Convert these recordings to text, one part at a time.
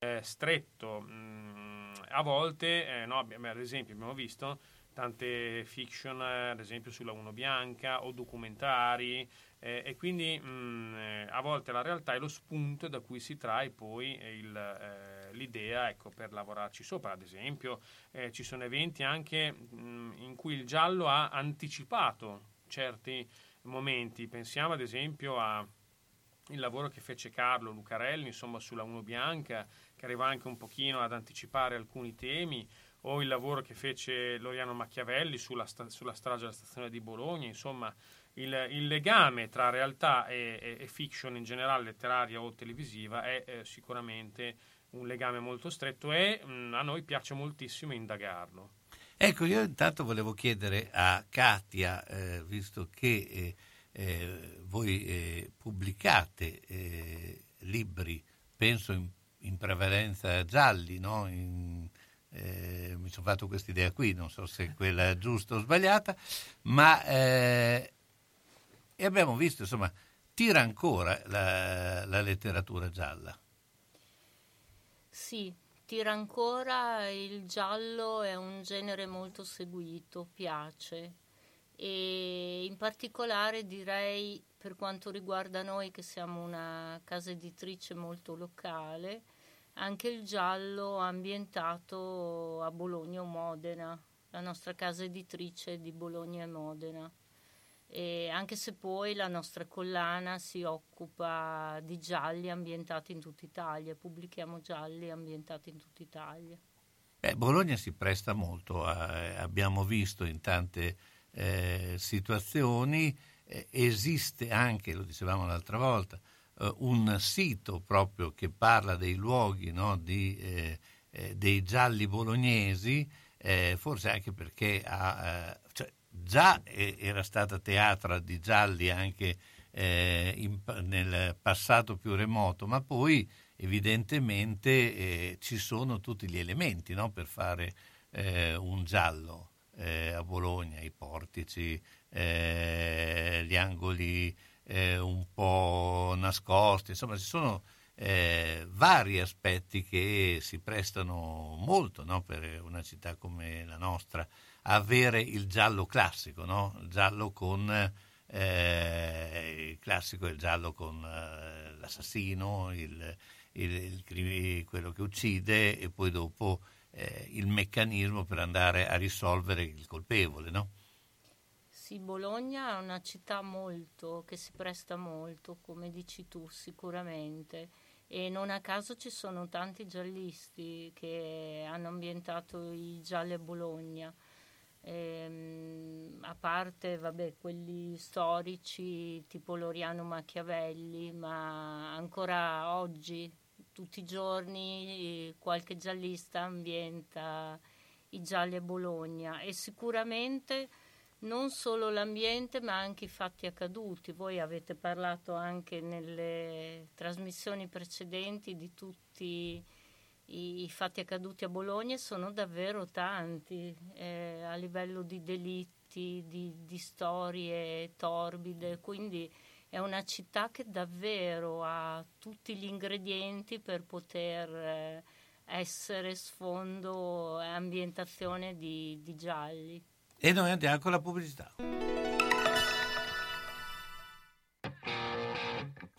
eh, stretto. Mm, a volte, eh, no, ad esempio, abbiamo visto tante fiction, eh, ad esempio sulla Uno Bianca o documentari, eh, e quindi mh, mm, eh, a volte la realtà è lo spunto da cui si trae poi il, l'idea ecco, per lavorarci sopra. Ad esempio, ci sono eventi anche mh, mm, in cui il giallo ha anticipato certi momenti. Pensiamo ad esempio a il lavoro che fece Carlo Lucarelli insomma, sulla Uno Bianca, che arriva anche un pochino ad anticipare alcuni temi, o il lavoro che fece Loriano Machiavelli sulla, sta- sulla strage della stazione di Bologna, insomma il, il legame tra realtà e, e, e, fiction in generale, letteraria o televisiva, è eh, sicuramente un legame molto stretto e mh, mm, a noi piace moltissimo indagarlo. Ecco, io intanto volevo chiedere a Katia, eh, visto che eh, eh voi eh, pubblicate eh, libri, penso in, in, prevalenza gialli, no? in, mi sono fatto questa idea qui, non so se quella è giusta o sbagliata, ma eh, abbiamo visto, insomma, tira ancora la, la letteratura gialla. Sì, tira ancora, il giallo è un genere molto seguito, piace e in particolare direi per quanto riguarda noi che siamo una casa editrice molto locale, anche il giallo ambientato a Bologna o Modena, la nostra casa editrice di Bologna e Modena. E anche se poi la nostra collana si occupa di gialli ambientati in tutta Italia, pubblichiamo gialli ambientati in tutta Italia. Beh, Bologna si presta molto, a, abbiamo visto in tante eh, situazioni, eh, esiste anche, lo dicevamo l'altra volta, un sito proprio che parla dei luoghi no, di, eh, eh, dei gialli bolognesi, eh, forse anche perché ha, cioè, già era stata teatra di gialli anche eh, in, nel passato più remoto, ma poi evidentemente eh, ci sono tutti gli elementi no, per fare eh, un giallo eh, a Bologna, i portici, eh, gli angoli eh, un po' nascosti, insomma ci sono vari aspetti che si prestano molto no, per una città come la nostra avere il giallo classico, no? il giallo con eh, il classico è il giallo con eh, l'assassino, il, il, il, quello che uccide e poi dopo eh, il meccanismo per andare a risolvere il colpevole. No? Sì, Bologna è una città molto, che si presta molto, come dici tu, sicuramente. E non a caso ci sono tanti giallisti che hanno ambientato i gialli a Bologna ehm, a parte vabbè, quelli storici tipo Loriano Machiavelli, ma ancora oggi, tutti i giorni, qualche giallista ambienta i gialli a Bologna e sicuramente non solo l'ambiente ma anche i fatti accaduti. Voi avete parlato anche nelle trasmissioni precedenti di tutti i, fatti accaduti a Bologna sono davvero tanti eh, a livello di delitti, di, di, storie torbide, quindi è una città che davvero ha tutti gli ingredienti per poter eh, essere sfondo e ambientazione di, di gialli. E noi andiamo con la pubblicità.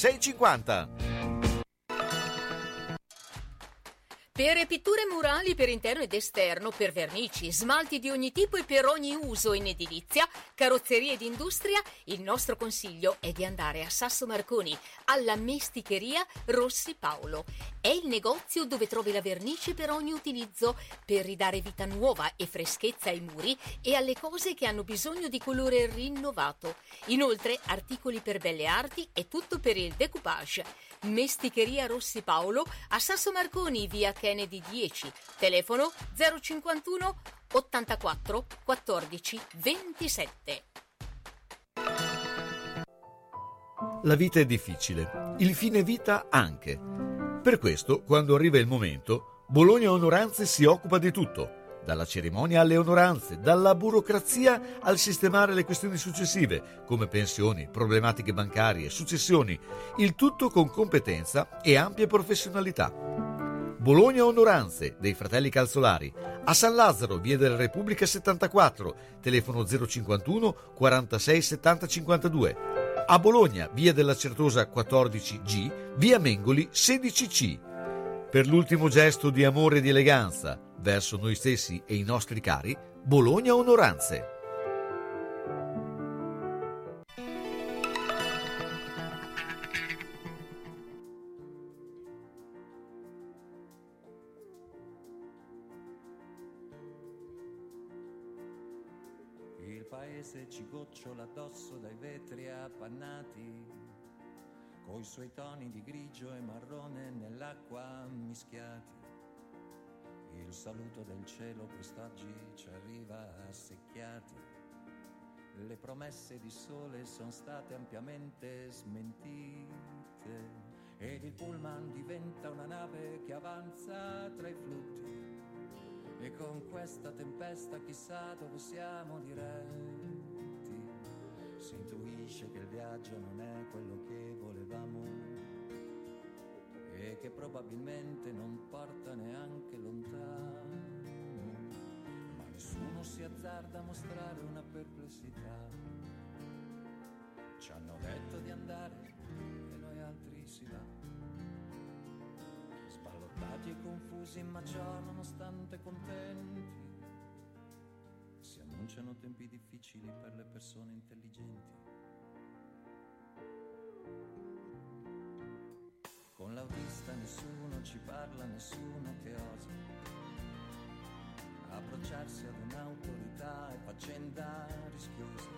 6,50. Per pitture murali per interno ed esterno, per vernici, smalti di ogni tipo e per ogni uso in edilizia, carrozzerie ed industria, il nostro consiglio è di andare a Sasso Marconi, alla Mesticheria Rossi Paolo. È il negozio dove trovi la vernice per ogni utilizzo, per ridare vita nuova e freschezza ai muri e alle cose che hanno bisogno di colore rinnovato. Inoltre, articoli per belle arti e tutto per il decoupage. Mesticheria Rossi Paolo a Sasso Marconi, via Kennedy 10. Telefono 051 84 14 27. La vita è difficile, il fine vita anche. Per questo, quando arriva il momento, Bologna Onoranze si occupa di tutto dalla cerimonia alle onoranze, dalla burocrazia al sistemare le questioni successive, come pensioni, problematiche bancarie, successioni, il tutto con competenza e ampia professionalità. Bologna Onoranze dei fratelli Calzolari, a San Lazzaro, via della Repubblica 74, telefono 051 46 70 52. A Bologna, via della Certosa 14G, via Mengoli 16C. Per l'ultimo gesto di amore e di eleganza, verso noi stessi e i nostri cari, Bologna Onoranze. Gocciola addosso dai vetri appannati, coi suoi toni di grigio e marrone nell'acqua mischiati il saluto del cielo quest'oggi ci arriva a secchiati. Le promesse di sole sono state ampiamente smentite ed il pullman diventa una nave che avanza tra i flutti. E con questa tempesta chissà dove siamo diretti. Intuisce che il viaggio non è quello che volevamo e che probabilmente non porta neanche lontano. Ma nessuno si azzarda a mostrare una perplessità. Ci hanno detto di andare e noi altri si va. Sballottati e confusi, ma ciò nonostante contenti. Si annunciano tempi difficili per le persone intelligenti. Con l'autista nessuno ci parla, nessuno che osa approcciarsi ad un'autorità e faccenda rischiosa.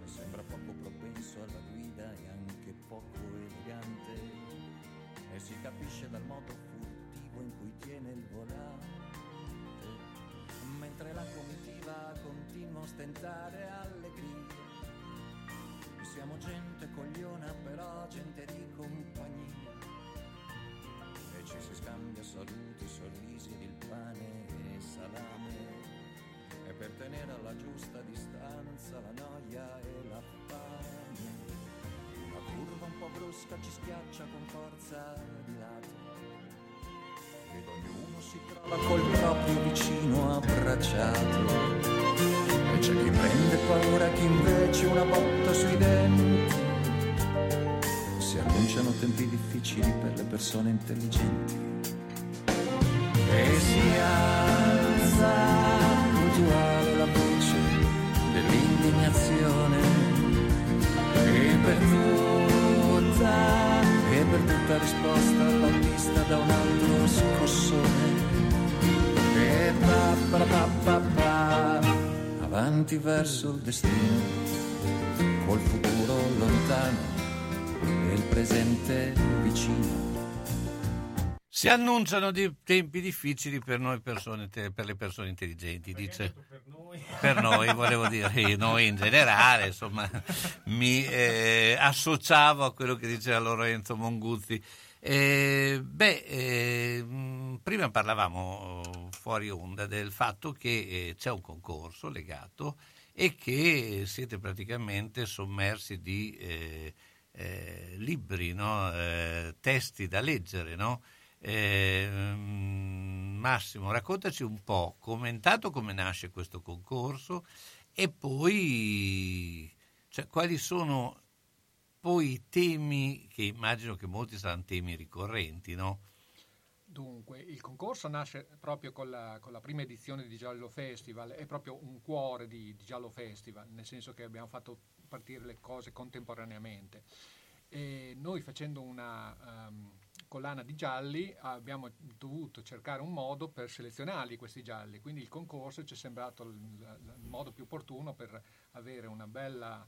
Mi sembra poco propenso alla guida e anche poco elegante e si capisce dal modo furtivo in cui tiene il volante. Mentre la comitiva continua a ostentare allegria siamo gente cogliona, però gente di compagnia. E ci si scambia saluti, sorrisi il pane e salame. E per tenere alla giusta distanza la noia e la fame. Una curva un po' brusca ci schiaccia con forza di lato. Ed ognuno si trova col proprio vicino abbracciato c'è chi prende paura, chi invece una botta sui denti. Si annunciano tempi difficili per le persone intelligenti. E si alza puntuale la voce dell'indignazione. E per tutta, e per tutta risposta l'autista da un altro scossone. E pa pa pa pa pa avanti verso il destino, col futuro lontano e il presente vicino. Si annunciano di tempi difficili per noi persone, per le persone intelligenti, dice. Per noi. per noi, volevo dire, noi in generale, insomma, mi eh, associavo a quello che diceva Lorenzo Monguzzi. Eh, beh, eh, prima parlavamo fuori onda del fatto che eh, c'è un concorso legato e che siete praticamente sommersi di eh, eh, libri, no? Eh, testi da leggere. No? Massimo, raccontaci un po' come intanto come nasce questo concorso e poi cioè, quali sono poi temi, che immagino che molti saranno temi ricorrenti, no? Dunque, il concorso nasce proprio con la, con la, prima edizione di Giallo Festival, è proprio un cuore di, di, Giallo Festival, nel senso che abbiamo fatto partire le cose contemporaneamente. E noi facendo una um, collana di gialli abbiamo dovuto cercare un modo per selezionarli questi gialli, quindi il concorso ci è sembrato il, il modo più opportuno per avere una bella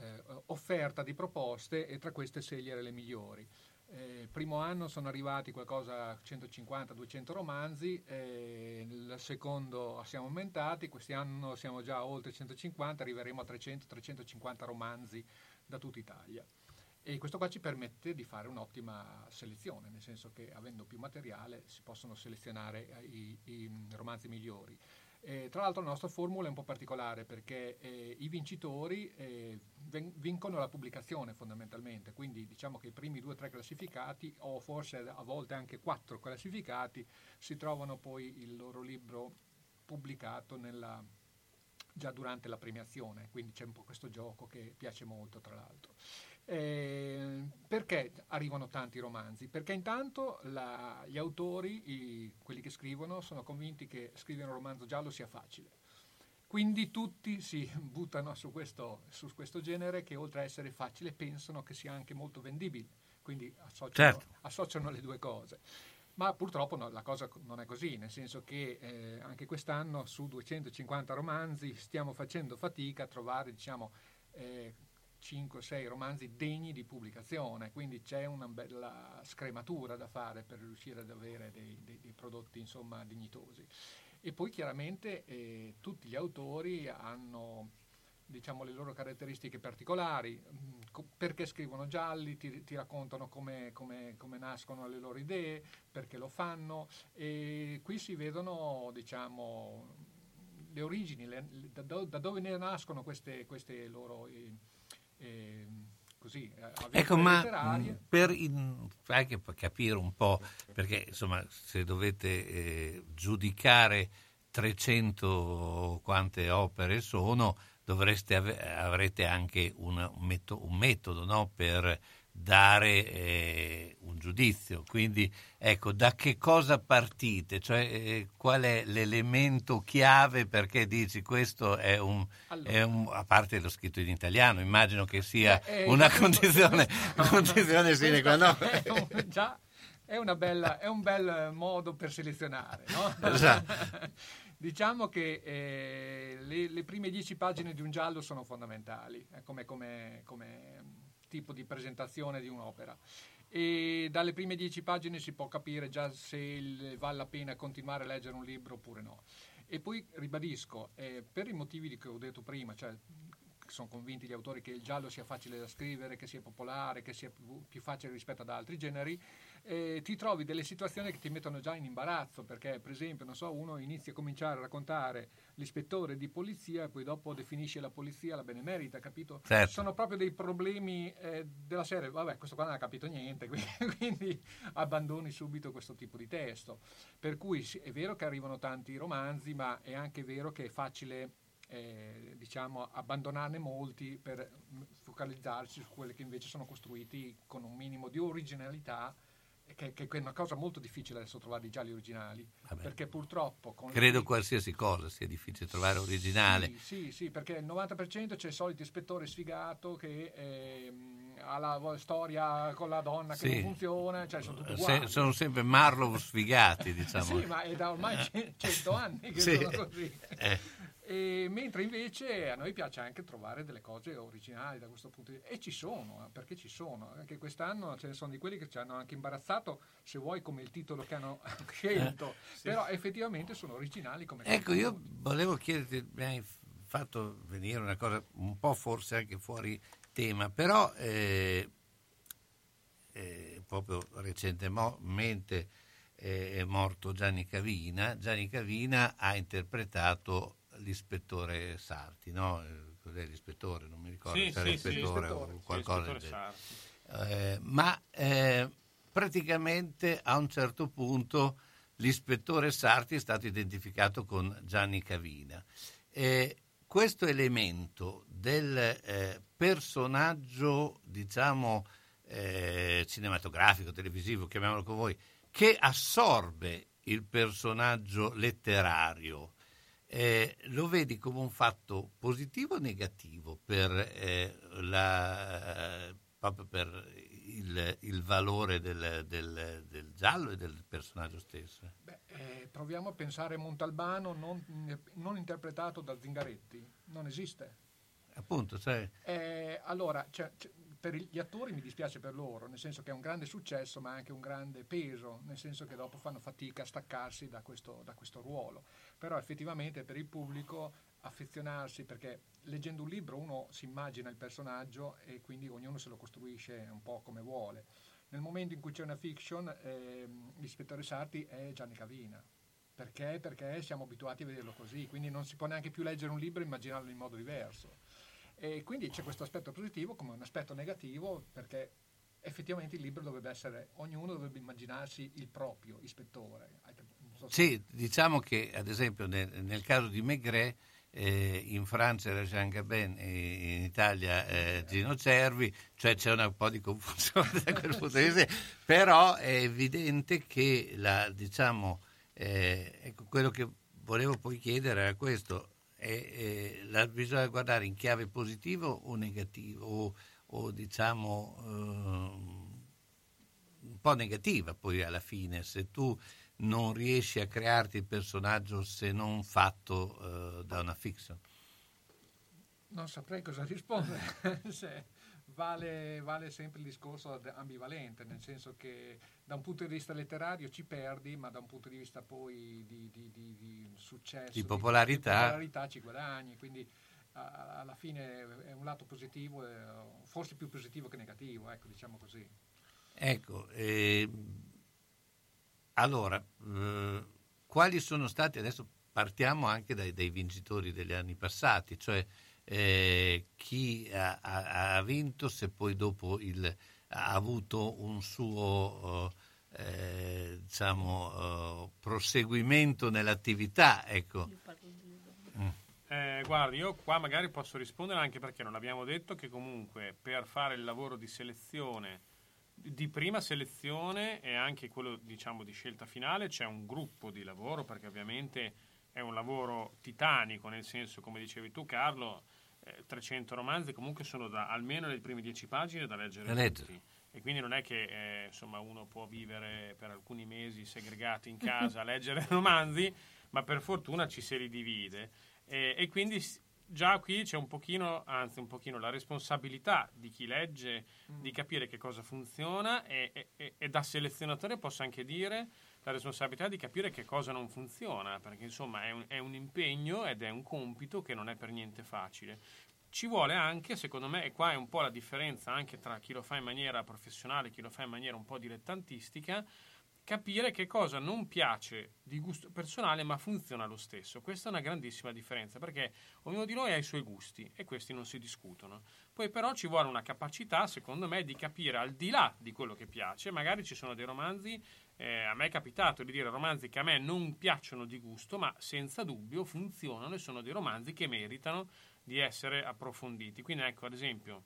eh, offerta di proposte e tra queste scegliere le migliori. Eh, il primo anno sono arrivati qualcosa 150-200 romanzi, eh, il secondo siamo aumentati, quest'anno siamo già oltre 150, arriveremo a 300-350 romanzi da tutta Italia. E questo qua ci permette di fare un'ottima selezione, nel senso che avendo più materiale si possono selezionare eh, i, i romanzi migliori. Eh, tra l'altro la nostra formula è un po' particolare perché eh, i vincitori eh, vincono la pubblicazione fondamentalmente, quindi diciamo che i primi due o tre classificati o forse a volte anche quattro classificati si trovano poi il loro libro pubblicato nella, già durante la premiazione, quindi c'è un po' questo gioco che piace molto tra l'altro. Eh, perché arrivano tanti romanzi? Perché intanto la, gli autori, i, quelli che scrivono, sono convinti che scrivere un romanzo giallo sia facile. Quindi tutti si buttano su questo, su questo genere che oltre a essere facile pensano che sia anche molto vendibile, quindi associano, certo. associano le due cose. Ma purtroppo no, la cosa non è così, nel senso che eh, anche quest'anno su 250 romanzi stiamo facendo fatica a trovare diciamo, eh, 5-6 romanzi degni di pubblicazione, quindi c'è una bella scrematura da fare per riuscire ad avere dei, dei, dei prodotti insomma, dignitosi. E poi chiaramente eh, tutti gli autori hanno diciamo, le loro caratteristiche particolari, mm, perché scrivono gialli, ti, ti raccontano come, come, come, nascono le loro idee, perché lo fanno e qui si vedono diciamo, le origini, le, da, da, dove ne nascono queste, queste loro... Eh, eh, così, ecco, ma per, in, anche per capire un po', perché insomma se dovete eh, giudicare 300 quante opere sono, dovreste ave, avrete anche una, un, metodo, un metodo no? per dare eh, un giudizio. Quindi, ecco, da che cosa partite? Cioè, eh, qual è l'elemento chiave perché dici questo è un, allora. è un, a parte lo scritto in italiano, immagino che sia eh, eh una condizione, no, condizione sine qua non. Già, è, bella, è, un bel modo per selezionare, no? Esatto. diciamo che eh, le, le, prime dieci pagine di un giallo sono fondamentali, eh, come, come, come tipo di presentazione di un'opera. E dalle prime dieci pagine si può capire già se vale la pena continuare a leggere un libro oppure no. E poi ribadisco, eh, per i motivi che ho detto prima, cioè sono convinti gli autori che il giallo sia facile da scrivere, che sia popolare, che sia più, più facile rispetto ad altri generi, eh, ti trovi delle situazioni che ti mettono già in imbarazzo, perché per esempio, non so, uno inizia a cominciare a raccontare l'ispettore di polizia e poi dopo definisce la polizia la benemerita, capito? Certo. Sono proprio dei problemi eh, della serie, vabbè, questo qua non ha capito niente, quindi, quindi, abbandoni subito questo tipo di testo. Per cui sì, è vero che arrivano tanti romanzi, ma è anche vero che è facile eh, diciamo, abbandonarne molti per focalizzarsi su quelli che invece sono costruiti con un minimo di originalità che, che, è una cosa molto difficile adesso trovare i gialli originali, Vabbè. perché purtroppo... Credo le... qualsiasi cosa sia difficile trovare originale. Sì, sì, sì, perché il 90% c'è il solito ispettore sfigato che eh, ha la storia con la donna che sì. non funziona, cioè sono tutti uguali. Se, sono sempre Marlow sfigati, diciamo. sì, ma è da ormai 100 anni che sì. sono così. Eh. E, mentre invece a noi piace anche trovare delle cose originali da questo punto di vista. E ci sono, eh, perché ci sono, anche quest'anno ce ne sono di quelli che ci hanno anche imbarazzato, se vuoi come il titolo che hanno scelto, eh, sì. però effettivamente sono originali come Ecco, io volevo chiederti, mi hai fatto venire una cosa un po' forse anche fuori tema, però eh, eh, proprio recentemente è morto Gianni Cavina, Gianni Cavina ha interpretato l'ispettore Sarti, no? Cos'è l'ispettore? Non mi ricordo sì, se era sì, ispettore o qualcosa del genere. Eh, ma eh, praticamente a un certo punto l'ispettore Sarti è stato identificato con Gianni Cavina. Eh, questo elemento del eh, personaggio, diciamo, eh, cinematografico, televisivo, chiamiamolo con voi, che assorbe il personaggio letterario. Eh, lo vedi come un fatto positivo o negativo per, eh, la, proprio per il, il valore del, del, del, giallo e del personaggio stesso? Beh, eh, proviamo a pensare a Montalbano non, non, interpretato da Zingaretti, non esiste. Appunto, cioè... Allora, cioè, cioè, per gli attori mi dispiace per loro, nel senso che è un grande successo ma anche un grande peso, nel senso che dopo fanno fatica a staccarsi da questo, da questo ruolo. Però effettivamente per il pubblico affezionarsi, perché leggendo un libro uno si immagina il personaggio e quindi ognuno se lo costruisce un po' come vuole. Nel momento in cui c'è una fiction, eh, l'ispettore Sarti è Gianni Cavina. Perché? Perché siamo abituati a vederlo così, quindi non si può neanche più leggere un libro e immaginarlo in modo diverso. E quindi c'è questo aspetto positivo come un aspetto negativo perché effettivamente il libro dovrebbe essere, ognuno dovrebbe immaginarsi il proprio ispettore. Sì, diciamo che ad esempio nel, nel caso di Maigret eh, in Francia era Jean Gabin in Italia eh, Gino Cervi, cioè c'è un po' di confusione da quel punto di vista, però è evidente che la, diciamo, eh, ecco, quello che volevo poi chiedere era questo, è, la, bisogna guardare in chiave positivo o negativo o, o diciamo eh, un po' negativa poi alla fine se tu non riesci a crearti il personaggio se non fatto uh, da una fiction? Non saprei cosa rispondere. vale, vale, sempre il discorso ambivalente, nel senso che da un punto di vista letterario ci perdi, ma da un punto di vista poi di, di, di, di successo, di popolarità. di popolarità ci guadagni. Quindi a, alla fine è un lato positivo, forse più positivo che negativo, ecco, diciamo così. Ecco, eh, allora, eh, quali sono stati, adesso partiamo anche dai, dai vincitori degli anni passati, cioè eh, chi ha, ha, vinto se poi dopo il, ha avuto un suo eh, diciamo, uh, proseguimento nell'attività. Ecco. Mm. Eh, guardi, io qua magari posso rispondere anche perché non abbiamo detto che comunque per fare il lavoro di selezione di prima selezione e anche quello diciamo di scelta finale c'è un gruppo di lavoro perché ovviamente è un lavoro titanico nel senso come dicevi tu Carlo eh, 300 romanzi comunque sono da almeno le prime 10 pagine da leggere da tutti. E quindi non è che eh, insomma uno può vivere per alcuni mesi segregato in casa a leggere romanzi ma per fortuna ci si ridivide e, e quindi già qui c'è un pochino, anzi un pochino la responsabilità di chi legge mm. di capire che cosa funziona e, e, e, da selezionatore posso anche dire la responsabilità di capire che cosa non funziona, perché insomma è un, è un impegno ed è un compito che non è per niente facile. Ci vuole anche, secondo me, e qua è un po' la differenza anche tra chi lo fa in maniera professionale e chi lo fa in maniera un po' dilettantistica, capire che cosa non piace di gusto personale ma funziona lo stesso. Questa è una grandissima differenza perché ognuno di noi ha i suoi gusti e questi non si discutono. Poi però ci vuole una capacità, secondo me, di capire al di là di quello che piace. Magari ci sono dei romanzi, eh, a me è capitato di dire romanzi che a me non piacciono di gusto ma senza dubbio funzionano e sono dei romanzi che meritano di essere approfonditi. Quindi ecco, ad esempio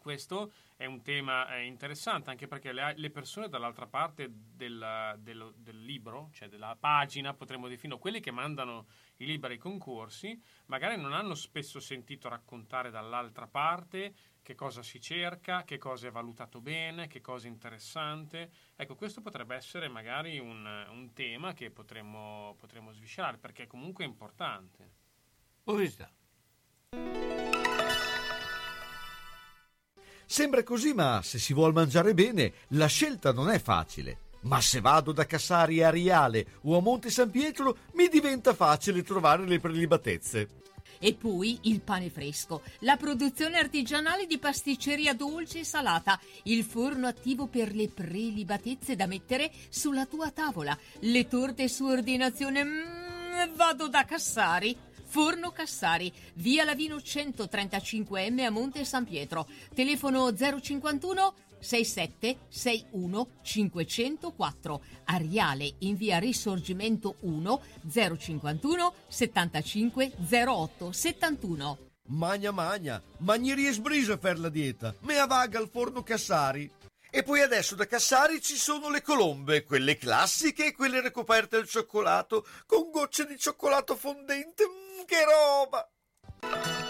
questo è un tema eh, interessante anche perché le, persone dall'altra parte del, del, del, libro, cioè della pagina, potremmo definire, quelli che mandano i libri ai concorsi, magari non hanno spesso sentito raccontare dall'altra parte che cosa si cerca, che cosa è valutato bene, che cosa è interessante. Ecco, questo potrebbe essere magari un, un tema che potremmo, potremmo sviscerare perché comunque è importante. Pubblicità. Sembra così, ma se si vuol mangiare bene, la scelta non è facile. Ma se vado da Cassari a Riale o a Monte San Pietro, mi diventa facile trovare le prelibatezze. E poi il pane fresco, la produzione artigianale di pasticceria dolce e salata, il forno attivo per le prelibatezze da mettere sulla tua tavola, le torte su ordinazione. Mm, vado da Cassari. Forno Cassari, via Lavino 135M a Monte San Pietro. Telefono 051 67 61 504. Ariale in via Risorgimento 1 051 75 08 71. Magna magna, magnerie sbrisa per la dieta. Me avaga al forno Cassari. E poi adesso da Cassari ci sono le colombe, quelle classiche e quelle ricoperte al cioccolato, con gocce di cioccolato fondente. Mm, che roba!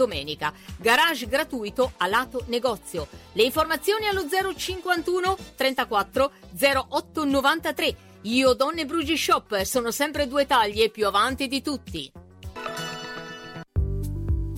domenica. Garage gratuito a lato negozio. Le informazioni allo 051 34 08 93. Io Donne Brugi Shop sono sempre due taglie più avanti di tutti.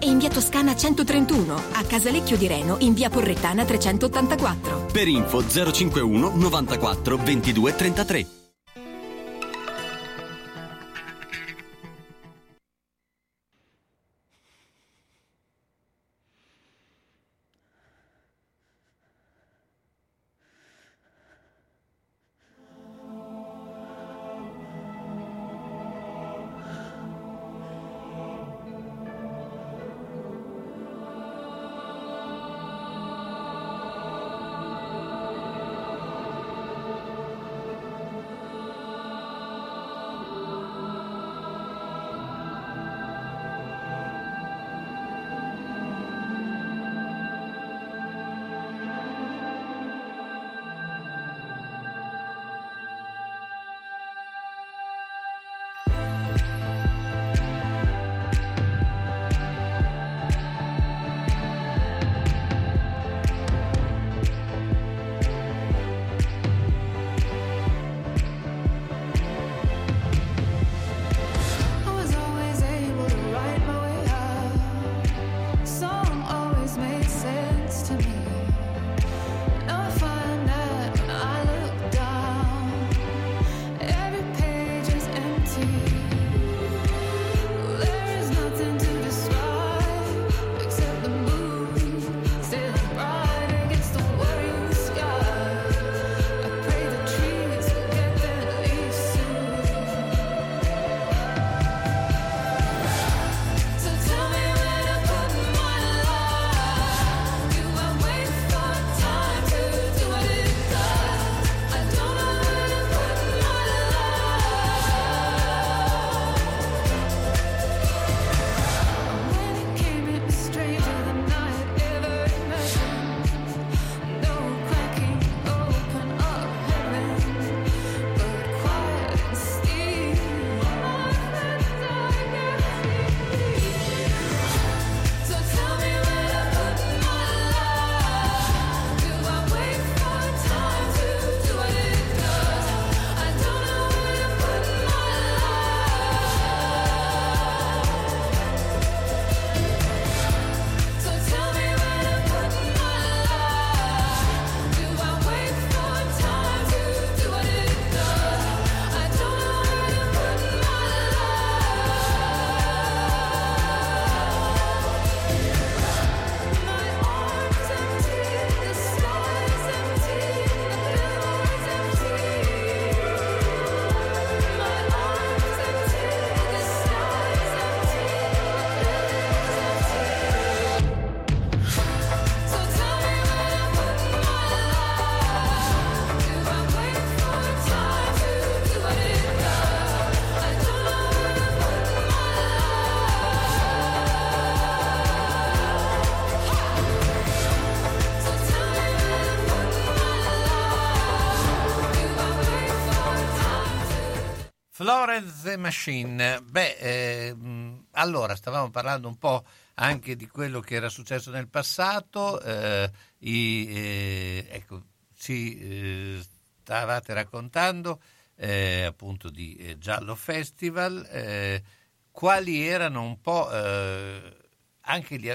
e in via Toscana 131, a Casalecchio di Reno in via Porrettana 384. Per info 051 94 22 33. Florence Machine, beh, eh, allora stavamo parlando un po' anche di quello che era successo nel passato, eh, i, eh, ecco, ci eh, stavate raccontando eh, appunto di eh, Giallo Festival, quali erano un po' anche gli,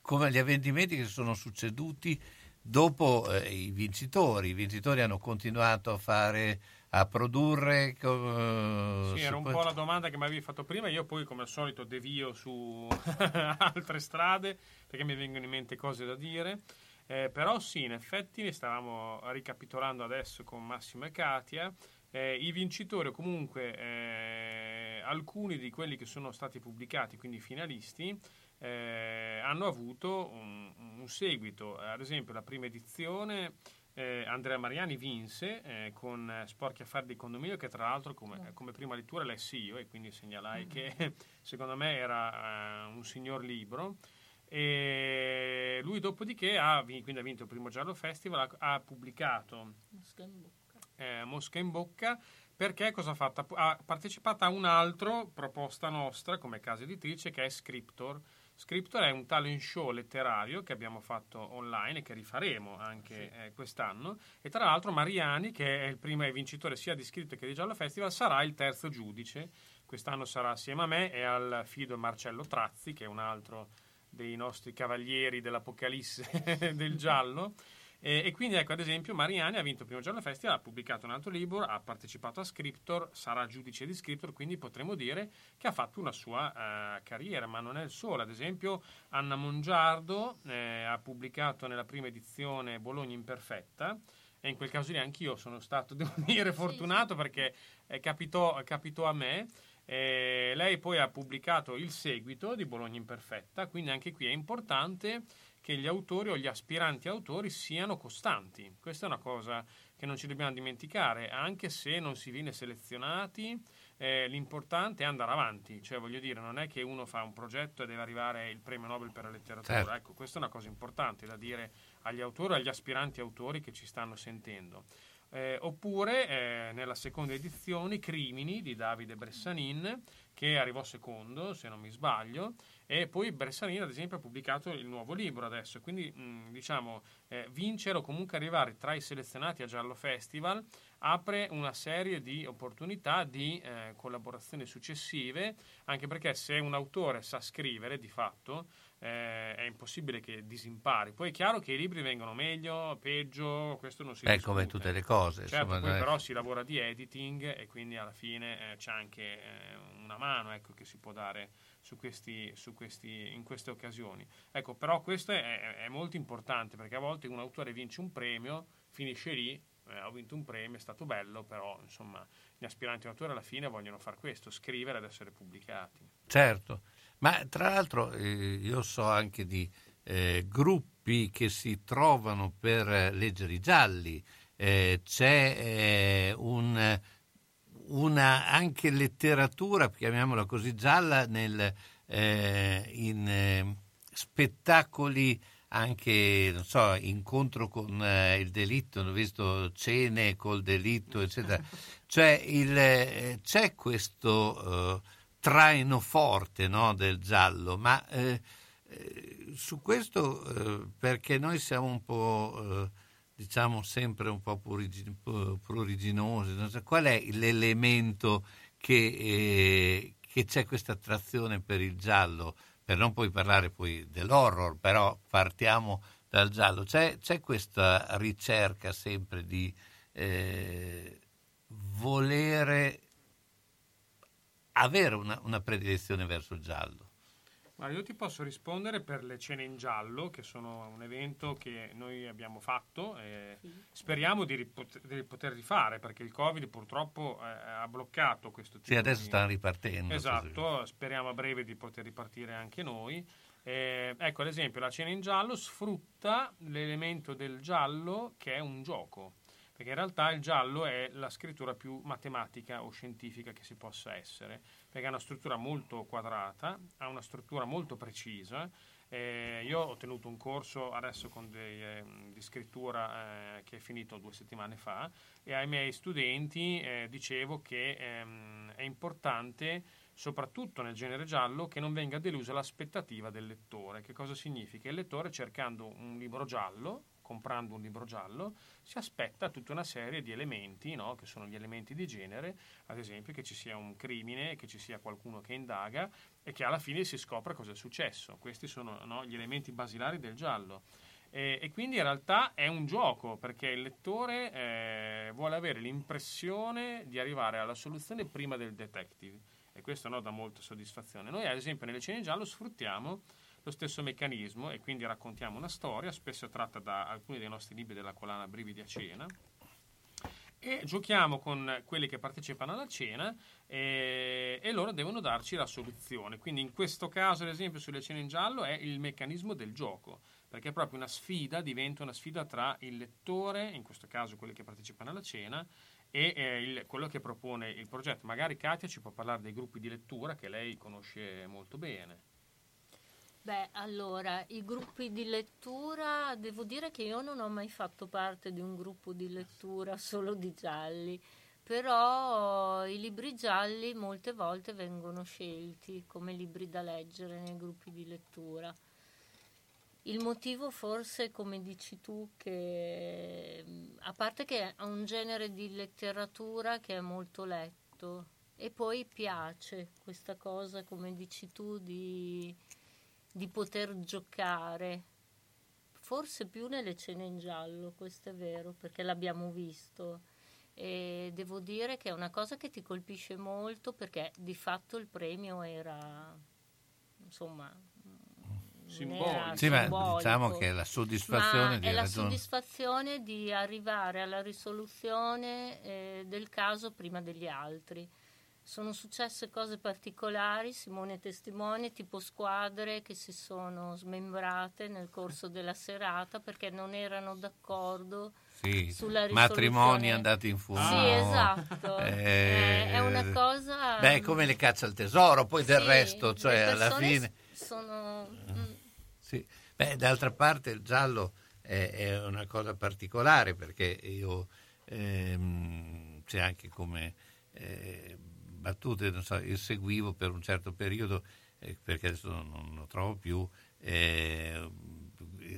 come gli avvenimenti che sono succeduti dopo i vincitori. I vincitori hanno continuato a fare a produrre? Uh, sì, era un po' la domanda che mi avevi fatto prima. Io poi, come al solito, devio su altre strade perché mi vengono in mente cose da dire. Eh, però sì, in effetti ne stavamo ricapitolando adesso con Massimo e Katia. Eh, I vincitori o comunque eh, alcuni di quelli che sono stati pubblicati, quindi finalisti, eh, hanno avuto un, un seguito. Ad esempio la prima edizione eh, Andrea Mariani vinse eh, con Sporchi Affari di Condominio che tra l'altro come, come, prima lettura lessi io e quindi segnalai mm. che secondo me era uh, un signor libro e lui dopodiché ha, quindi ha vinto il primo Giallo Festival ha, ha pubblicato Mosca in Bocca, eh, Mosca in Bocca perché cosa ha fatto? Ha partecipato a un altro proposta nostra come casa editrice che è Scriptor Scriptor è un talent show letterario che abbiamo fatto online e che rifaremo anche sì. eh, quest'anno. E tra l'altro Mariani, che è il primo vincitore sia di Scritto che di Giallo Festival, sarà il terzo giudice. Quest'anno sarà assieme a me e al fido Marcello Trazzi, che è un altro dei nostri cavalieri dell'Apocalisse del giallo. E, e, quindi ecco ad esempio Mariani ha vinto il primo giorno festival, ha pubblicato un altro libro, ha partecipato a Scriptor, sarà giudice di Scriptor, quindi potremmo dire che ha fatto una sua uh, carriera, ma non è il solo. Ad esempio Anna Mongiardo eh, ha pubblicato nella prima edizione Bologna Imperfetta e in quel caso lì anch'io sono stato, devo dire, fortunato perché eh, capitò, capitò a me. Eh, lei poi ha pubblicato il seguito di Bologna Imperfetta, quindi anche qui è importante che gli autori o gli aspiranti autori siano costanti. Questa è una cosa che non ci dobbiamo dimenticare, anche se non si viene selezionati, eh, l'importante è andare avanti, cioè voglio dire, non è che uno fa un progetto e deve arrivare il premio Nobel per la letteratura, certo. ecco, questa è una cosa importante da dire agli autori e agli aspiranti autori che ci stanno sentendo. Eh, oppure eh, nella seconda edizione Crimini di Davide Bressanin che arrivò secondo se non mi sbaglio e poi Bressanini ad esempio ha pubblicato il nuovo libro adesso quindi mh, diciamo eh, vincere o comunque arrivare tra i selezionati a Giallo Festival apre una serie di opportunità di eh, collaborazioni successive anche perché se un autore sa scrivere di fatto eh, è impossibile che disimpari. Poi è chiaro che i libri vengono meglio, peggio, questo non si È come tutte le cose. Certo, insomma, però si lavora di editing e quindi alla fine eh, c'è anche eh, una mano ecco, che si può dare su questi, su questi, in queste occasioni. Ecco, però questo è, è, molto importante perché a volte un autore vince un premio, finisce lì, eh, ho vinto un premio, è stato bello, però insomma gli aspiranti autori alla fine vogliono fare questo, scrivere ed essere pubblicati. Certo. Ma tra l'altro eh, io so anche di eh, gruppi che si trovano per leggere i gialli, eh, c'è eh, un, una anche letteratura, chiamiamola così, gialla nel, eh, in eh, spettacoli anche, non so, incontro con il delitto, ho visto cene col delitto, eccetera. Cioè il, c'è questo traino forte no, del giallo, ma eh, eh, su questo eh, perché noi siamo un po', eh, diciamo sempre un po' pruriginosi, so, qual è l'elemento che, eh, che c'è questa attrazione per il giallo? Per non poi parlare poi dell'horror, però partiamo dal giallo. C'è, c'è questa ricerca sempre di eh, volere avere una, una predilezione verso il giallo. Ma io ti posso rispondere per le cene in giallo, che sono un evento che noi abbiamo fatto e sì. speriamo di, ripoter, di, poter rifare perché il Covid purtroppo eh, ha bloccato questo tipo Sì, adesso di... stanno ripartendo. Esatto, speriamo a breve di poter ripartire anche noi. Eh, ecco, ad esempio, la cena in giallo sfrutta l'elemento del giallo che è un gioco perché in realtà il giallo è la scrittura più matematica o scientifica che si possa essere, perché ha una struttura molto quadrata, ha una struttura molto precisa Eh, io ho tenuto un corso adesso dei, eh, di scrittura eh, che è finito due settimane fa e ai miei studenti eh, dicevo che ehm, è importante soprattutto nel genere giallo, che non venga delusa l'aspettativa del lettore. Che cosa significa? Il lettore cercando un libro giallo, comprando un libro giallo, si aspetta tutta una serie di elementi, no? che sono gli elementi di genere, ad esempio che ci sia un crimine, che ci sia qualcuno che indaga e che alla fine si scopra cosa è successo. Questi sono no? gli elementi basilari del giallo. E, e, quindi in realtà è un gioco perché il lettore eh, vuole avere l'impressione di arrivare alla soluzione prima del detective e questo no, dà molta soddisfazione. Noi ad esempio nelle scene giallo sfruttiamo lo stesso meccanismo e quindi raccontiamo una storia, spesso tratta da alcuni dei nostri libri della collana Brividi a cena, e giochiamo con quelli che partecipano alla cena e, e, loro devono darci la soluzione. Quindi in questo caso, ad esempio, sulle cene in giallo è il meccanismo del gioco, perché è proprio una sfida, diventa una sfida tra il lettore, in questo caso quelli che partecipano alla cena, e eh, il, quello che propone il progetto. Magari Katia ci può parlare dei gruppi di lettura che lei conosce molto bene. Beh, allora, i gruppi di lettura, devo dire che io non ho mai fatto parte di un gruppo di lettura solo di gialli, però i libri gialli molte volte vengono scelti come libri da leggere nei gruppi di lettura. Il motivo forse, come dici tu, che a parte che è un genere di letteratura che è molto letto e poi piace questa cosa, come dici tu, di, di poter giocare. Forse più nelle cene in giallo, questo è vero, perché l'abbiamo visto. E devo dire che è una cosa che ti colpisce molto perché di fatto il premio era insomma simbolico. Sì, ma diciamo che è la soddisfazione ma di è la ragione. soddisfazione di arrivare alla risoluzione eh, del caso prima degli altri. Sono successe cose particolari, Simone testimonia, tipo squadre che si sono smembrate nel corso della serata perché non erano d'accordo sì, sulla risoluzione. matrimoni andati in fumo. Sì, esatto. Eh, è una cosa... Beh, come le caccia al tesoro, poi del Sì, resto, cioè alla fine... Sono... mm, Sì. Beh, d'altra parte il giallo è, è una cosa particolare perché io ehm, c'è anche come eh, battute, non so, io seguivo per un certo periodo, eh, perché adesso non, lo trovo più, eh,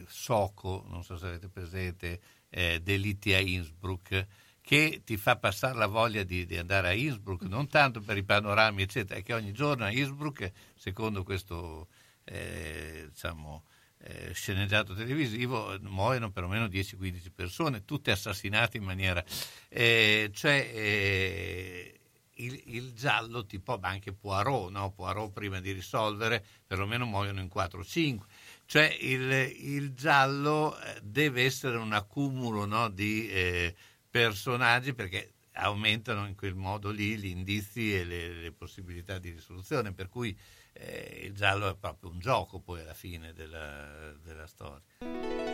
Soco, non so se avete presente, eh, Delitti a Innsbruck, che ti fa passare la voglia di, di andare a Innsbruck, non tanto per i panorami, eccetera, è che ogni giorno a Innsbruck, secondo questo eh, diciamo, eh, sceneggiato televisivo, muoiono perlomeno 10-15 persone, tutte assassinate in maniera... eh, cioè, eh, il, il giallo tipo anche Poirot, no? Poirot prima di risolvere perlomeno muoiono in 4-5. Cioè il, il giallo eh, deve essere un accumulo no, di eh, personaggi perché aumentano in quel modo lì gli indizi e le, le possibilità di risoluzione, per cui eh, il giallo è proprio un gioco poi alla fine della, della storia.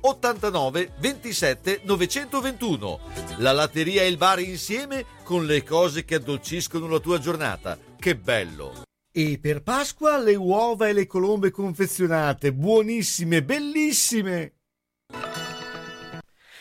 89 27 921. La latteria e il bar insieme con le cose che addolciscono la tua giornata. Che bello! E per Pasqua le uova e le colombe confezionate, buonissime, bellissime!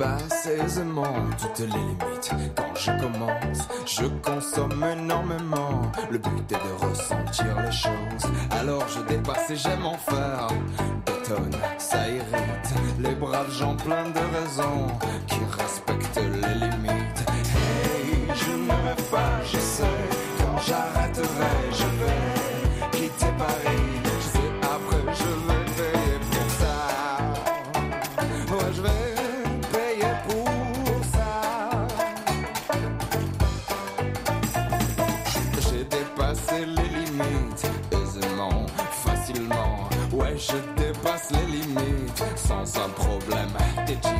Dépasse aisément toutes les limites. Quand je commence, je consomme énormément. Le but est de ressentir les choses. Alors je dépasse et j'aime en faire. Ça irrite. Les braves gens pleins de raisons qui respectent les limites. Hey, je ne rêve pas, je sais. Quand j'arrêterai, je vais quitter Paris. Sans un problème d'éthique.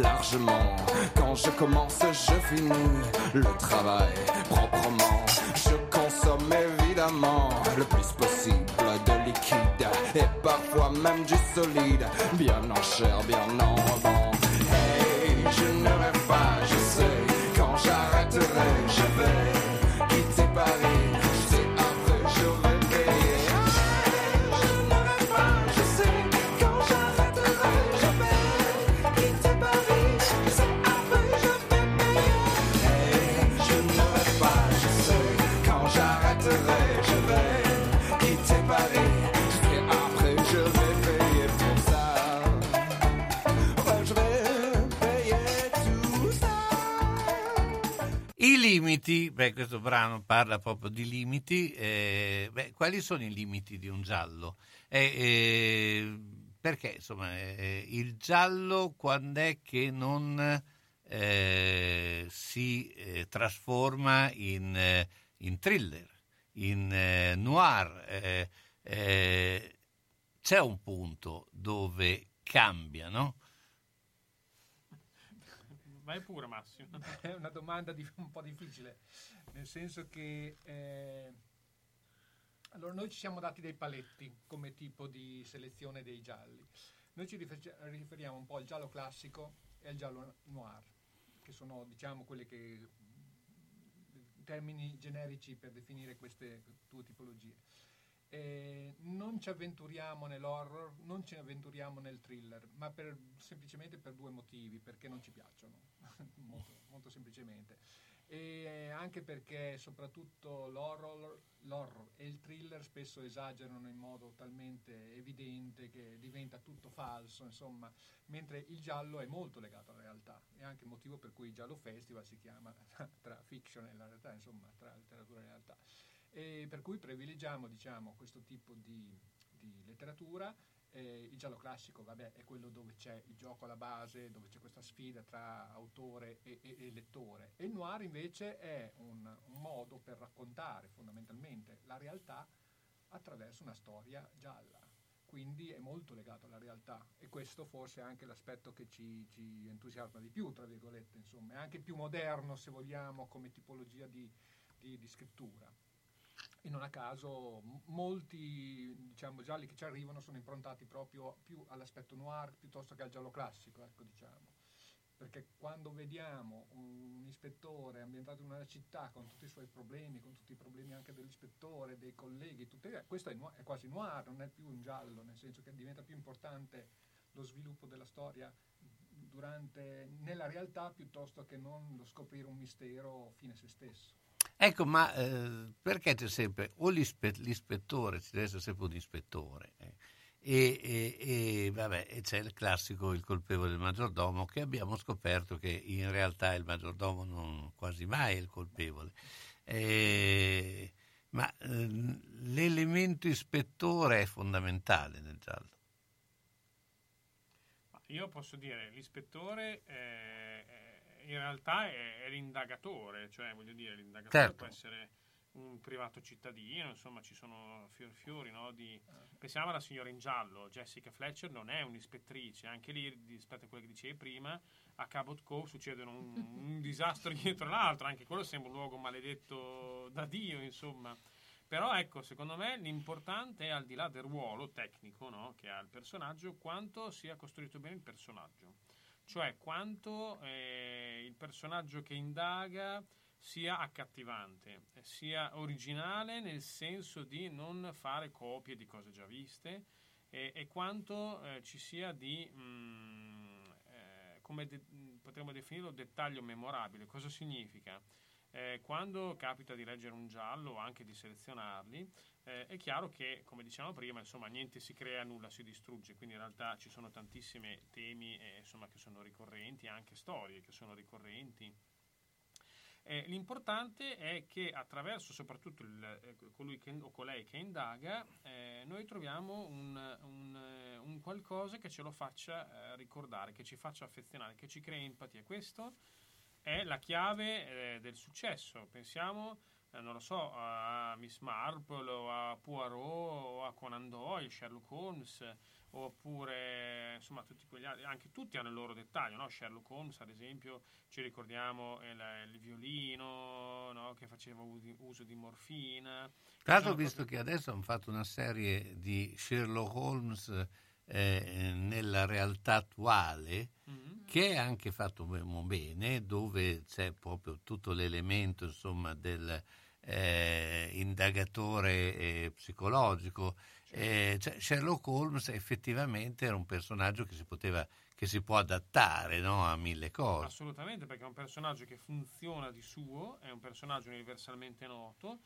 Largement. Quand je commence, je finis le travail proprement. Je consomme évidemment le plus possible de liquide et parfois même du solide, bien en chair, bien en rebond. Limiti, beh, questo brano parla proprio di limiti. eh, beh, quali sono i limiti di un giallo? Eh, eh, perché insomma, eh, il giallo quando è che non eh, si eh, trasforma in, in thriller, in noir? C'è un punto dove cambia, no? Vai pure Massimo. È una domanda di- un po' difficile, nel senso che eh, allora noi ci siamo dati dei paletti come tipo di selezione dei gialli. Noi ci rifer- riferiamo un po' al giallo classico e al giallo noir, che sono diciamo quelle che termini generici per definire queste due tipologie. Eh, non ci avventuriamo nell'horror, non ci avventuriamo nel thriller, ma per- semplicemente per due motivi, perché non ci piacciono, molto, molto semplicemente. E anche perché soprattutto l'horror, l'horror e il thriller spesso esagerano in modo talmente evidente che diventa tutto falso, insomma, mentre il giallo è molto legato alla realtà, è anche il motivo per cui il Giallo Festival si chiama tra fiction e la realtà, insomma, tra letteratura e realtà e per cui privilegiamo diciamo, questo tipo di, di letteratura. Eh, il giallo classico vabbè, è quello dove c'è il gioco alla base, dove c'è questa sfida tra autore e, e- e lettore. E il noir invece è un, un modo per raccontare fondamentalmente la realtà attraverso una storia gialla. Quindi è molto legato alla realtà e questo forse è anche l'aspetto che ci, ci entusiasma di più, tra virgolette, insomma, è anche più moderno se vogliamo come tipologia di, di- di scrittura. E non a caso molti diciamo, gialli che ci arrivano sono improntati proprio più all'aspetto noir piuttosto che al giallo classico, ecco, diciamo. Perché quando vediamo un ispettore ambientato in una città con tutti i suoi problemi, con tutti i problemi anche dell'ispettore, dei colleghi, tutte, questo è, è quasi noir, non è più un giallo, nel senso che diventa più importante lo sviluppo della storia durante, nella realtà piuttosto che non lo scoprire un mistero fine se stesso. Ecco, ma eh, perché c'è sempre o l'ispe- l'ispettore, ci deve essere sempre un ispettore, eh, e, e, e, vabbè, e c'è il classico il colpevole del maggiordomo che abbiamo scoperto che in realtà il maggiordomo non quasi mai è il colpevole. Eh, ma eh, l'elemento ispettore è fondamentale nel giallo. Io posso dire, l'ispettore eh, in realtà è, è, l'indagatore, cioè voglio dire, l'indagatore certo. può essere un privato cittadino, insomma ci sono fior fiori, no, di... pensiamo alla signora in giallo, Jessica Fletcher non è un'ispettrice, anche lì rispetto a quello che dicevi prima, a Cabot Cove succedono un, un disastro dietro l'altro, anche quello sembra un luogo maledetto da Dio, insomma. Però ecco, secondo me l'importante è al di là del ruolo tecnico no, che ha il personaggio, quanto sia costruito bene il personaggio. Cioè quanto eh, il personaggio che indaga sia accattivante, sia originale nel senso di non fare copie di cose già viste e, e quanto eh, ci sia di, mh, eh, come de- potremmo definirlo, dettaglio memorabile. Cosa significa? Eh, quando capita di leggere un giallo o anche di selezionarli, eh, è chiaro che, come dicevamo prima, insomma, niente si crea, nulla si distrugge, quindi in realtà ci sono tantissimi temi eh, insomma, che sono ricorrenti, anche storie che sono ricorrenti. Eh, l'importante è che attraverso soprattutto il, eh, colui che, o colei che indaga, eh, noi troviamo un, un, un, qualcosa che ce lo faccia ricordare, che ci faccia affezionare, che ci crea empatia. Questo è la chiave eh, del successo. Pensiamo, eh, non lo so, a Miss Marple o a Poirot o a Conan Doyle, Sherlock Holmes, oppure insomma tutti quegli altri, anche tutti hanno il loro dettaglio, no? Sherlock Holmes ad esempio, ci ricordiamo il, il violino no? che faceva uso di morfina. Tra l'altro ho visto che adesso hanno fatto una serie di Sherlock Holmes eh, nella realtà attuale mm-hmm. Che è anche fatto bene dove c'è proprio tutto l'elemento insomma del eh, indagatore eh, psicologico. Cioè Sherlock Holmes effettivamente era un personaggio che si poteva che si può adattare no, a mille cose. Assolutamente perché è un personaggio che funziona di suo è un personaggio universalmente noto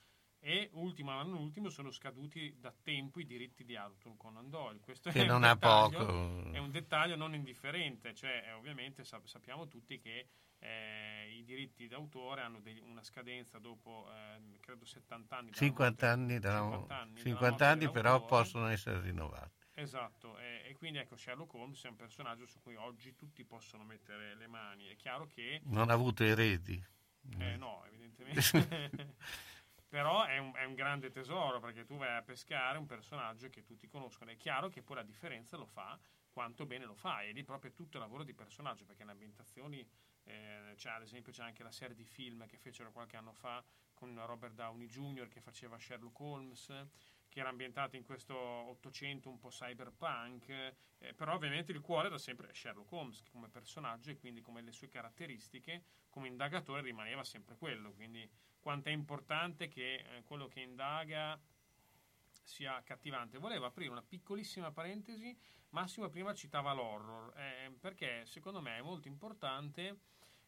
e ultimo non ultimo sono scaduti da tempo i diritti di Arthur Conan Doyle questo che è non un ha poco è un dettaglio non indifferente cioè ovviamente sap- sappiamo tutti che eh, i diritti d'autore hanno degli, una scadenza dopo eh, credo 70 anni 50 anni, dalla, 50 anni, 50 anni però possono essere rinnovati Esatto, e, e, quindi ecco Sherlock Holmes è un personaggio su cui oggi tutti possono mettere le mani. È chiaro che... Non ha avuto eredi. Eh, no, evidentemente. però è un, è un, grande tesoro perché tu vai a pescare un personaggio che tutti conoscono. È chiaro che poi la differenza lo fa quanto bene lo fa, e lì proprio tutto il lavoro di personaggio perché le ambientazioni, eh, c'è, ad esempio c'è anche la serie di film che fecero qualche anno fa con Robert Downey Jr. che faceva Sherlock Holmes, che era ambientata in questo Ottocento un po' cyberpunk, eh, però ovviamente il cuore era sempre Sherlock Holmes come personaggio e quindi come le sue caratteristiche, come indagatore rimaneva sempre quello, quindi quanto è importante che eh, quello che indaga sia cattivante. Volevo aprire una piccolissima parentesi, Massimo prima citava l'horror, eh, perché secondo me è molto importante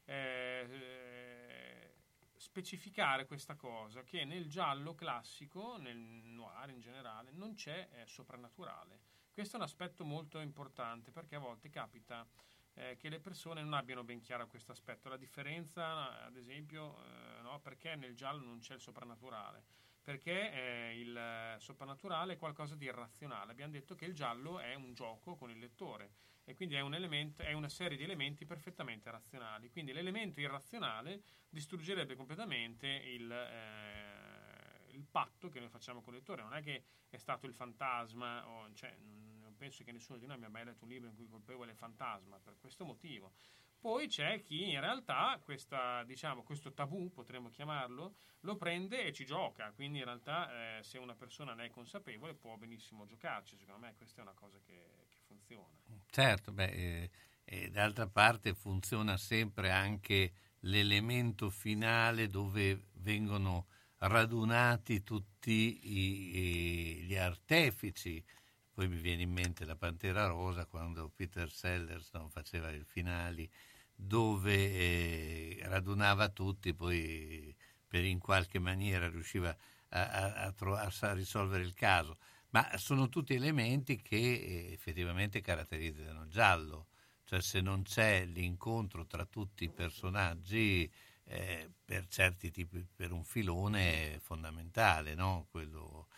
eh, specificare questa cosa, che nel giallo classico, nel noir in generale, non c'è eh, soprannaturale. Questo è un aspetto molto importante, perché a volte capita eh, che le persone non abbiano ben chiaro questo aspetto. La differenza, ad esempio, eh, no, perché nel giallo non c'è il soprannaturale? Perché eh, il soprannaturale è qualcosa di irrazionale. Abbiamo detto che il giallo è un gioco con il lettore e quindi è, un elemento, è una serie di elementi perfettamente razionali. Quindi l'elemento irrazionale distruggerebbe completamente il, eh, il patto che noi facciamo con il lettore. Non è che è stato il fantasma, o, cioè, penso che nessuno di noi abbia mai letto un libro in cui colpevole è fantasma, per questo motivo. Poi c'è chi in realtà questa, diciamo, questo tabù, potremmo chiamarlo, lo prende e ci gioca. Quindi in realtà eh, se una persona ne è consapevole può benissimo giocarci. Secondo me questa è una cosa che, che funziona. Certo, beh, eh, e d'altra parte funziona sempre anche l'elemento finale dove vengono radunati tutti i, i, gli artefici. Poi mi viene in mente la Pantera Rosa quando Peter Sellers no, faceva i finali dove eh, radunava tutti, poi per in qualche maniera riusciva a, a, a, tro- a, risolvere il caso. Ma sono tutti elementi che eh, effettivamente caratterizzano giallo, cioè se non c'è l'incontro tra tutti i personaggi, eh, per certi tipi, per un filone è fondamentale, no? Quello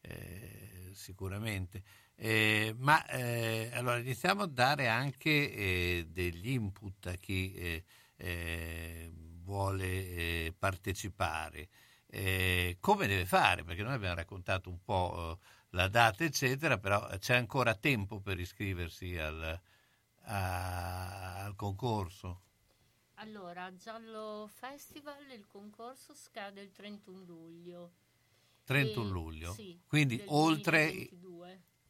eh, sicuramente. Eh, ma eh, allora iniziamo a dare anche eh, degli input a chi eh, eh, vuole eh, partecipare. come deve fare? Perché noi abbiamo raccontato un po' la data, eccetera, però c'è ancora tempo per iscriversi al, a, al concorso. Allora, Giallo Festival, il concorso scade il 31 luglio. 31 e, luglio? Sì, quindi oltre,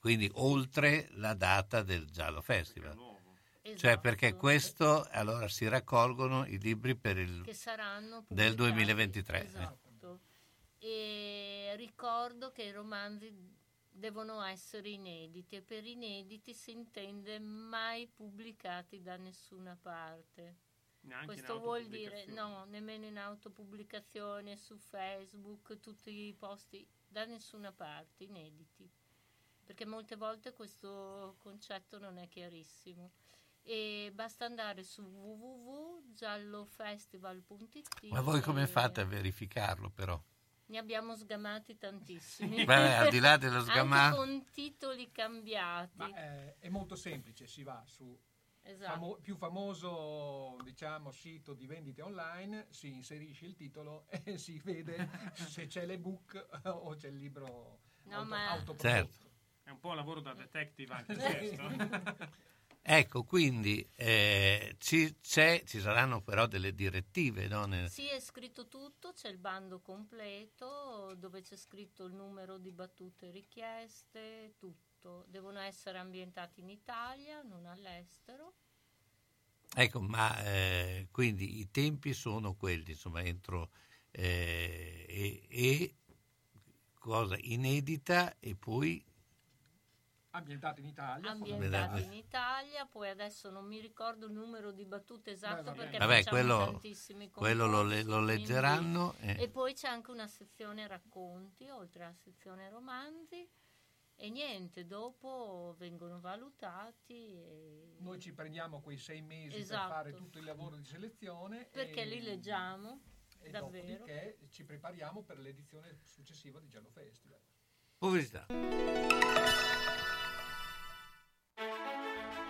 quindi oltre la data del Giallo Festival. Esatto. Cioè perché questo allora si raccolgono i libri per il che saranno del 2023. Esatto. Eh. E ricordo che i romanzi devono essere inediti e per inediti si intende mai pubblicati da nessuna parte. Neanche Questo vuol dire no, nemmeno in autopubblicazione su Facebook, tutti i posti da nessuna parte, inediti perché molte volte questo concetto non è chiarissimo. E basta andare su www.giallofestival.it. Ma voi come fate a verificarlo però? Ne abbiamo sgamati tantissimi. Beh, al di là dello sgamato. con titoli cambiati. Ma, eh, è molto semplice, si va su esatto. famo- più famoso diciamo, sito di vendite online, si inserisce il titolo e si vede se c'è l'ebook o c'è il libro no, auto- ma... autoprodotto. Certo. È un po' un lavoro da detective anche questo. Ecco, quindi eh, ci, ci, saranno però delle direttive, no? Nel... Sì, è scritto tutto, c'è il bando completo dove c'è scritto il numero di battute richieste, tutto. Devono essere ambientati in Italia, non all'estero. Ecco, ma eh, quindi i tempi sono quelli, insomma, entro eh, e, e cosa inedita e poi ambientato in Italia. Ambientato in Italia, poi adesso non mi ricordo il numero di battute esatto Beh, perché vabbè, quello, tantissimi quello lo, le, lo leggeranno. E... e poi c'è anche una sezione racconti, oltre alla sezione romanzi. E niente, dopo vengono valutati. E... Noi ci prendiamo quei sei mesi esatto. per fare tutto il lavoro di selezione. Perché e... li leggiamo. E davvero. dopodiché ci prepariamo per l'edizione successiva di Giallo Festival. Pubblicità.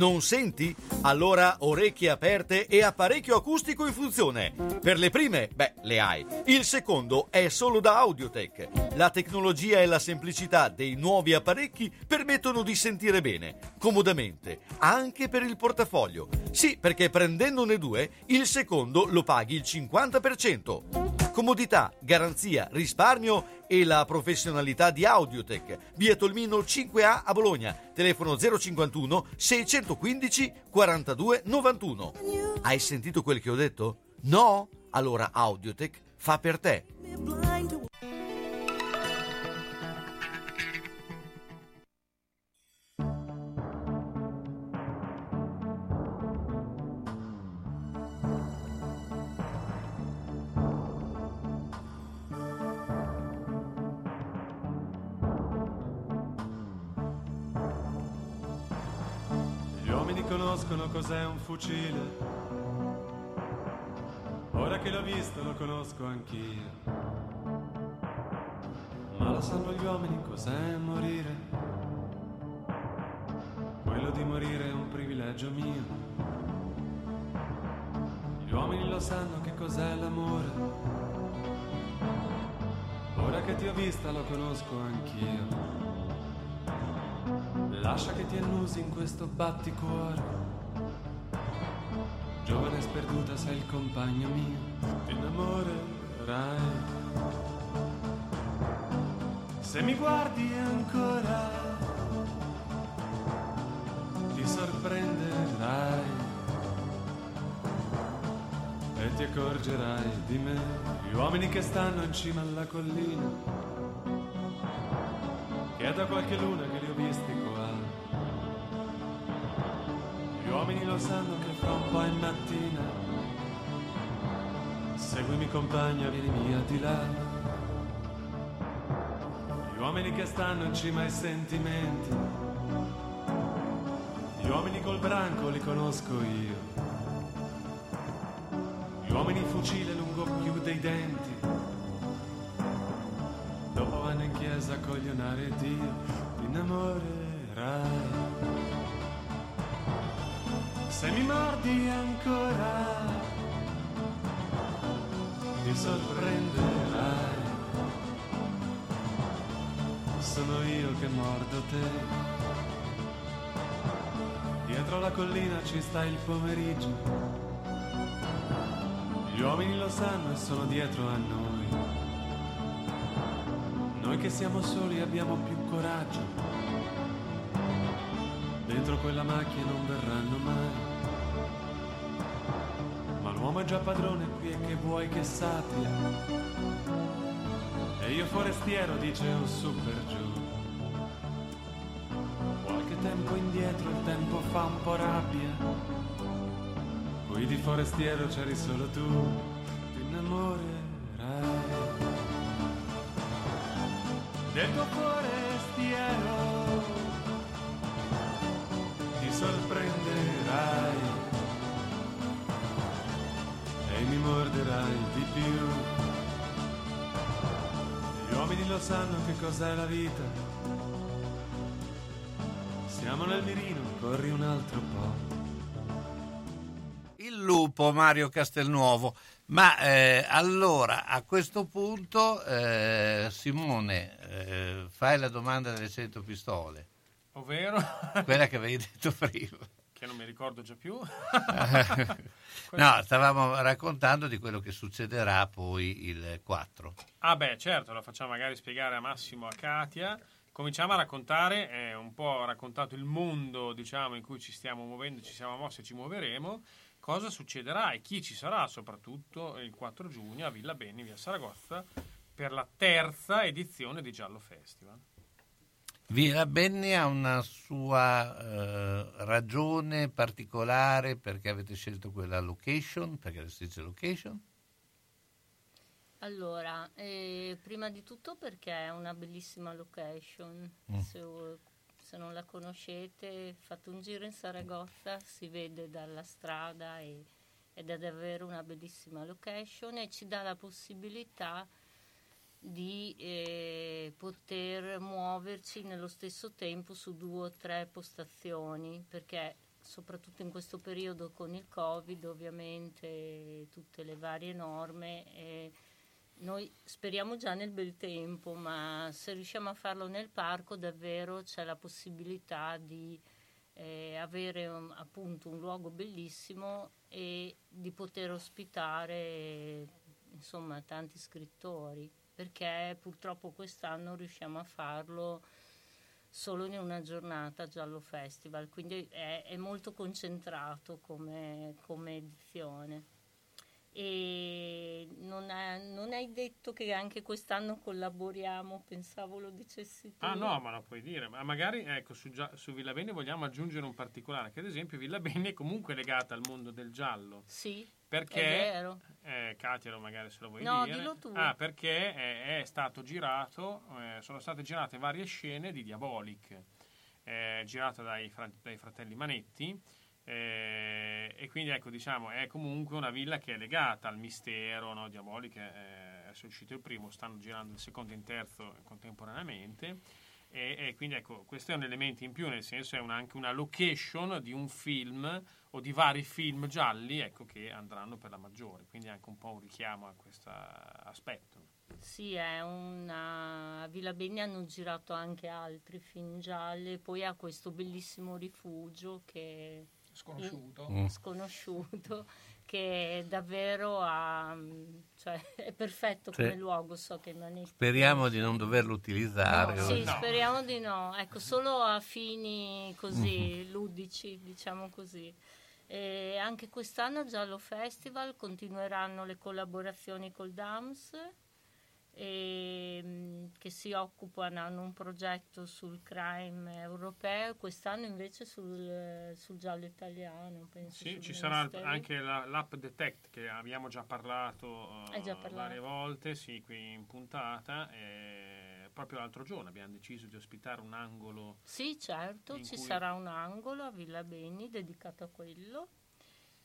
Non senti? Allora orecchie aperte e apparecchio acustico in funzione. Per le prime, beh, le hai. Il secondo è solo da Audiotech. La tecnologia e la semplicità dei nuovi apparecchi permettono di sentire bene, comodamente, anche per il portafoglio. Sì, perché prendendone due, il secondo lo paghi il 50%. Comodità, garanzia, risparmio e la professionalità di Audiotech. Via Tolmino 5A a Bologna. Telefono 051 615 42 91. Hai sentito quel che ho detto? No? Allora Audiotech fa per te. Conoscono cos'è un fucile. Ora che l'ho visto lo conosco anch'io. Ma lo sanno gli uomini cos'è morire. Quello di morire è un privilegio mio. Gli uomini lo sanno che cos'è l'amore. Ora che ti ho vista lo conosco anch'io. Lascia che ti annusi in questo batticuore. Giovane sperduta sei il compagno mio, ti innamorerai. Se mi guardi ancora, ti sorprenderai e ti accorgerai di me. Gli uomini che stanno in cima alla collina che è da qualche luna che li ho visti qua. Lo sanno che fra un po' è mattina. Seguimi compagna, vieni via di là. Gli uomini che stanno in cima ai sentimenti. Gli uomini col branco li conosco io. Gli uomini fucile lungo più dei denti. Dopo vanno in chiesa a coglionare Dio, ti innamorerai. Se mi mordi ancora, ti sorprenderai. Sono io che mordo te. Dietro la collina ci sta il pomeriggio. Gli uomini lo sanno e sono dietro a noi. Noi che siamo soli abbiamo più coraggio. Dentro quella macchina non verranno mai. Già padrone qui e che vuoi che sappia. E io forestiero dice un su per giù. Qualche tempo indietro il tempo fa un po' rabbia. Qui di forestiero c'eri solo tu, ti innamorerai del tuo forestiero uomini lo sanno che cos'è la vita. Siamo nel mirino, corri un altro po'. Il lupo Mario Castelnuovo. Ma eh, allora a questo punto, eh, Simone, eh, fai la domanda delle 100 pistole. Ovvero? Quella che avevi detto prima. Che non mi ricordo già più. no, stavamo raccontando di quello che succederà poi il 4. Ah beh, certo, lo facciamo magari spiegare a Massimo, a Katia. Cominciamo a raccontare, eh, un po' raccontato il mondo diciamo, in cui ci stiamo muovendo, ci siamo mossi e ci muoveremo, cosa succederà e chi ci sarà soprattutto il 4 giugno a Villa Beni, via Saragozza, per la terza edizione di Giallo Festival. Villa Benni ha una sua eh, ragione particolare perché avete scelto quella location, perché si dice location? Allora, eh, prima di tutto perché è una bellissima location. Mm. Se, se non la conoscete, fate un giro in Saragozza, si vede dalla strada e, ed è davvero una bellissima location e ci dà la possibilità di eh, poter muoverci nello stesso tempo su due o tre postazioni perché soprattutto in questo periodo con il covid ovviamente tutte le varie norme eh, noi speriamo già nel bel tempo ma se riusciamo a farlo nel parco davvero c'è la possibilità di eh, avere un, appunto un luogo bellissimo e di poter ospitare insomma tanti scrittori perché purtroppo quest'anno riusciamo a farlo solo in una giornata Giallo Festival, quindi è, è molto concentrato come, come edizione. E non, è, non, hai detto che anche quest'anno collaboriamo, pensavo lo dicessi tu. Ah no, ma lo puoi dire, ma magari ecco, su, su Villa Bene vogliamo aggiungere un particolare, che ad esempio Villa Bene è comunque legata al mondo del giallo. Sì. Perché, è vero. Eh, Katia, magari se lo vuoi no, dire. dillo tu. Ah, perché è, è stato girato, eh, sono state girate varie scene di Diabolic, eh, girata dai, fra, dai, fratelli Manetti. Eh, e quindi ecco diciamo è comunque una villa che è legata al mistero no? Diabolic è, è uscito il primo stanno girando il secondo e il terzo contemporaneamente e, e, quindi ecco, questo è un elemento in più, nel senso è una, anche una location di un film o di vari film gialli ecco, che andranno per la maggiore, quindi anche un po' un richiamo a questo aspetto. Sì, è una... a Villa Beni hanno girato anche altri film gialli, poi ha questo bellissimo rifugio che... Sconosciuto. Mm. Sconosciuto che davvero ha, cioè, è perfetto come sì. luogo. So che non è... Speriamo di non doverlo utilizzare. No, sì, no. speriamo di no. Ecco, solo a fini così mm-hmm. ludici, diciamo così. E anche quest'anno Giallo Festival continueranno le collaborazioni col DAMS e, che si occupano, hanno un progetto sul crime europeo, quest'anno invece sul, sul giallo italiano. Penso, sì, ci sarà anche la, l'app Detect che abbiamo già parlato, già parlato. varie volte, sì, qui in puntata. E proprio l'altro giorno abbiamo deciso di ospitare un angolo. Sì, certo, ci cui... sarà un angolo a Villa Beni dedicato a quello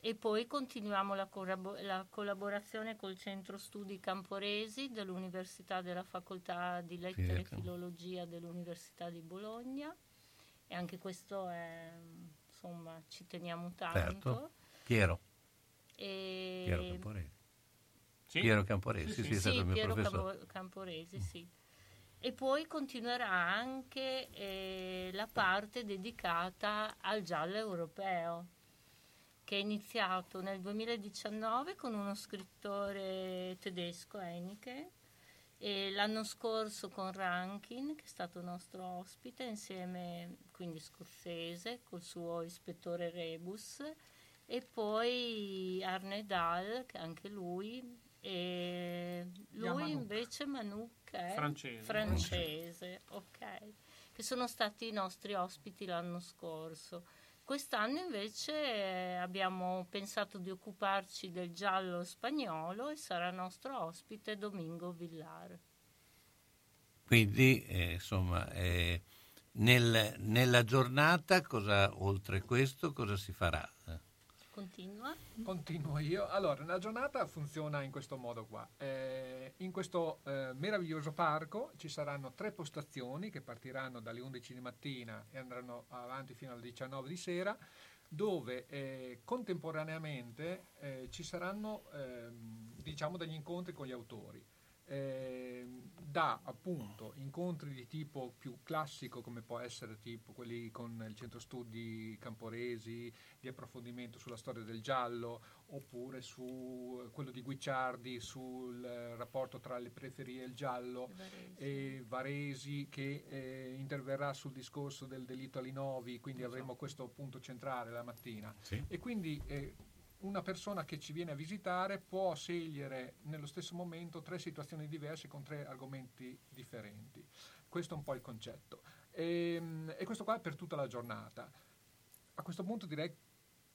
e poi continuiamo la, corrabo- la, collaborazione col Centro Studi Camporesi dell'Università della Facoltà di Lettere e Filologia dell'Università di Bologna e anche questo è, insomma, ci teniamo tanto. Certo. Piero. E... Piero Camporesi. Sì? Piero Camporesi, sì, sì, sì, è stato il mio Piero professore. Campo- Camporesi, sì. E poi continuerà anche eh, la parte dedicata al giallo europeo che è iniziato nel 2019 con uno scrittore tedesco, Einike, e l'anno scorso con Rankin, che è stato nostro ospite, insieme quindi scozzese, col suo ispettore Rebus, e poi Arne Dahl, che anche lui, e lui invece Manouk è francese. francese, ok, che sono stati i nostri ospiti l'anno scorso. Quest'anno invece abbiamo pensato di occuparci del giallo spagnolo e sarà nostro ospite Domingo Villar. Quindi, eh, insomma, eh, nel, nella giornata, cosa, oltre questo, cosa si farà? Continua. Continuo io. Allora, la giornata funziona in questo modo qua. Eh, in questo eh, meraviglioso parco ci saranno tre postazioni che partiranno dalle 11 di mattina e andranno avanti fino alle 19 di sera, dove eh, contemporaneamente eh, ci saranno diciamo degli incontri con gli autori. Eh, da appunto incontri di tipo più classico come può essere tipo quelli con il centro studi Camporesi di approfondimento sulla storia del giallo oppure su quello di Guicciardi sul rapporto tra le preferie e il giallo Varesi. e Varesi che eh, interverrà sul discorso del delitto Alinovi quindi avremo questo punto centrale la mattina Sì. e quindi eh, una persona che ci viene a visitare può scegliere nello stesso momento tre situazioni diverse con tre argomenti differenti. Questo è un po' il concetto. E, e questo qua per tutta la giornata. A questo punto direi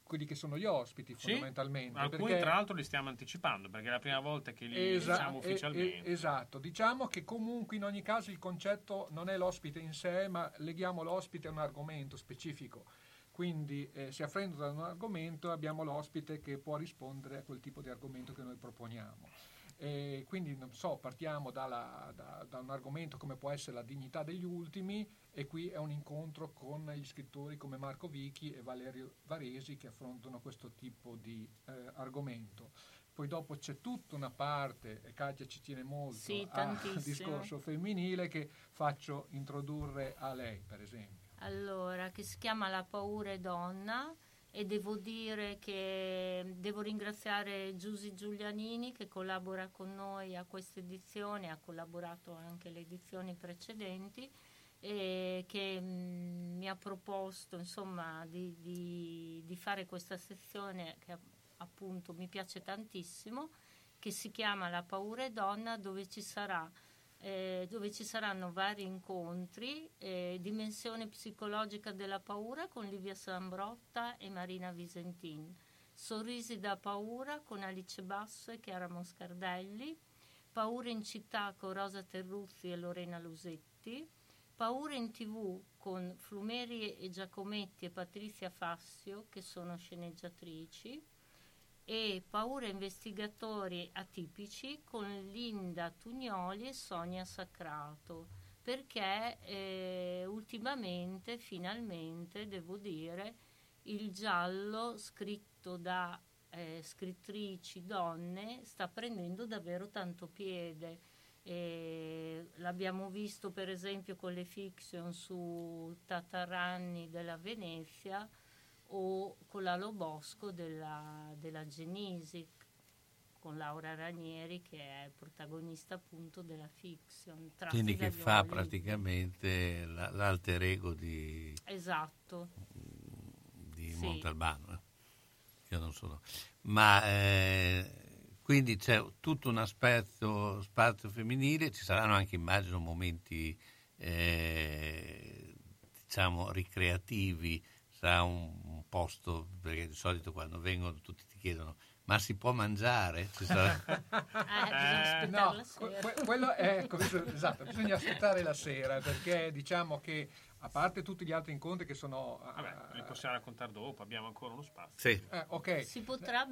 quelli che sono gli ospiti Sì, fondamentalmente. alcuni perché- tra l'altro li stiamo anticipando perché è la prima volta che li Esa- diciamo e- e- ufficialmente. esatto, diciamo che comunque in ogni caso il concetto non è l'ospite in sé, ma leghiamo l'ospite a un argomento specifico. Quindi eh, si affrenta da un argomento abbiamo l'ospite che può rispondere a quel tipo di argomento che noi proponiamo. E quindi, non so, partiamo dalla- da, da un argomento come può essere la dignità degli ultimi e qui è un incontro con gli scrittori come Marco Vichi e Valerio Varesi che affrontano questo tipo di eh, argomento. Poi dopo c'è tutta una parte, e Katia ci tiene molto Sì, al discorso femminile che faccio introdurre a lei, per esempio. Allora, che si chiama La paura è donna e devo dire che devo ringraziare Giusy Giulianini che collabora con noi a questa edizione, ha collaborato anche alle edizioni precedenti e che mm, mi ha proposto insomma di, di- di fare questa sezione che appunto mi piace tantissimo che si chiama La paura è donna dove ci sarà eh, dove ci saranno vari incontri, eh, dimensione psicologica della paura con Livia Sambrotta e Marina Visentin, sorrisi da paura con Alice Basso e Chiara Moscardelli, paura in città con Rosa Terruzzi e Lorena Lusetti, paura in tv con Flumeri e Giacometti e Patrizia Fassio che sono sceneggiatrici, e Paura investigatori atipici con Linda Tugnoli e Sonia Sacrato perché eh, ultimamente finalmente devo dire il giallo scritto da eh, scrittrici donne sta prendendo davvero tanto piede. E l'abbiamo visto per esempio con le fiction su Tataranni della Venezia o con la Lobosco della, della Genisi con Laura Ranieri che è protagonista appunto della fiction Quindi che fa praticamente la- l'alter ego di, esatto di Sì. Montalbano. eh. Io non sono. Ma eh, quindi c'è tutto un aspetto spazio femminile, ci saranno anche immagino momenti eh, diciamo ricreativi, sarà un posto, perché di solito quando vengono tutti ti chiedono ma si può mangiare? Ci sarà- Eh, no, que- que- quello è, ecco, esatto, bisogna aspettare la sera perché diciamo che a parte tutti gli altri incontri che sono eh, Vabbè, li possiamo raccontare dopo, abbiamo ancora uno spazio. Sì. eh, ok si potrà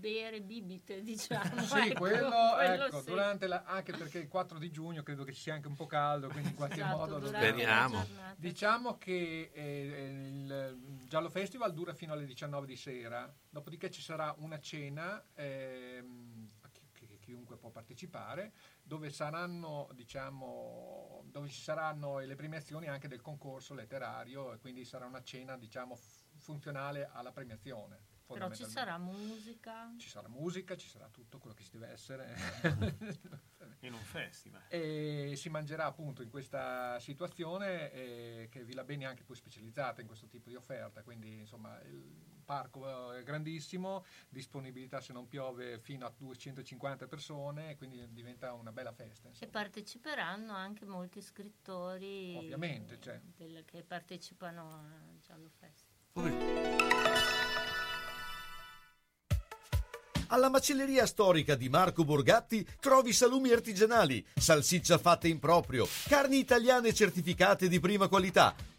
bere bibite diciamo Sì, ecco, quello, ecco, sì. durante la, anche perché il 4 di giugno credo che ci sia anche un po' caldo, quindi in qualche Esatto, modo la Speriamo. Diciamo che eh, il Giallo Festival dura fino alle 19 di sera, dopodiché ci sarà una cena a chi- che chiunque può partecipare, dove saranno, diciamo, dove ci saranno le premiazioni anche del concorso letterario e quindi sarà una cena, diciamo, funzionale alla premiazione. Però ci sarà musica Ci sarà musica, ci sarà tutto quello che ci deve essere. In un festival. e si mangerà appunto in questa situazione eh, che Villa Beni è anche poi specializzata in questo tipo di offerta, quindi insomma il parco è grandissimo, disponibilità se non piove fino a 250 persone, quindi diventa una bella festa. e insomma. parteciperanno anche molti scrittori Ovviamente, cioè. del- che partecipano a Giallo Festival Alla macelleria storica di Marco Borgatti trovi salumi artigianali, salsiccia fatta in proprio, carni italiane certificate di prima qualità,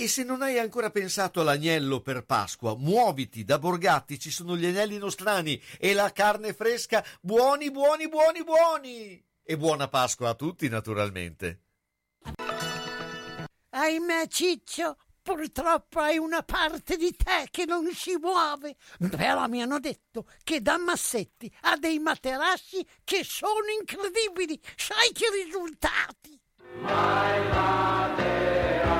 E se non hai ancora pensato all'agnello per Pasqua, muoviti, da Borgatti ci sono gli agnelli nostrani e la carne fresca, buoni, buoni, buoni, buoni! E buona Pasqua a tutti, naturalmente. Ahimè, Ciccio, purtroppo hai una parte di te che non si muove. Però mi hanno detto che da Massetti ha dei materassi che sono incredibili. Sai che risultati? La terra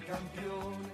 campione.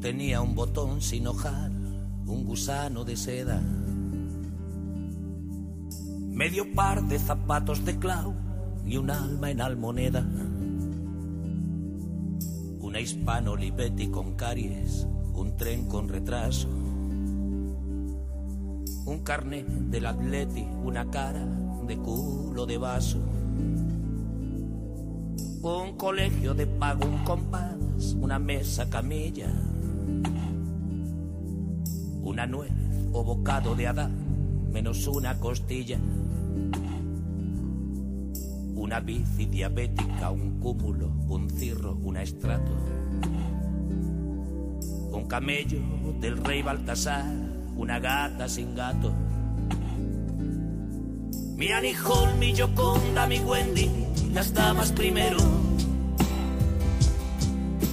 Tenía un botón sin hojar, un gusano de seda, medio par de zapatos de clau y un alma en almoneda. Una hispano Olivetti con caries, un tren con retraso, un carnet del atleti, una cara de culo de vaso, un colegio de pago, un compás, una mesa camilla, una nuez o bocado de Adán, menos una costilla, una bici diabética, un cúmulo, un cirro, una estrato, un camello del rey Baltasar, una gata sin gato. Mi Hall, mi Yoconda, mi Wendy, las damas primero.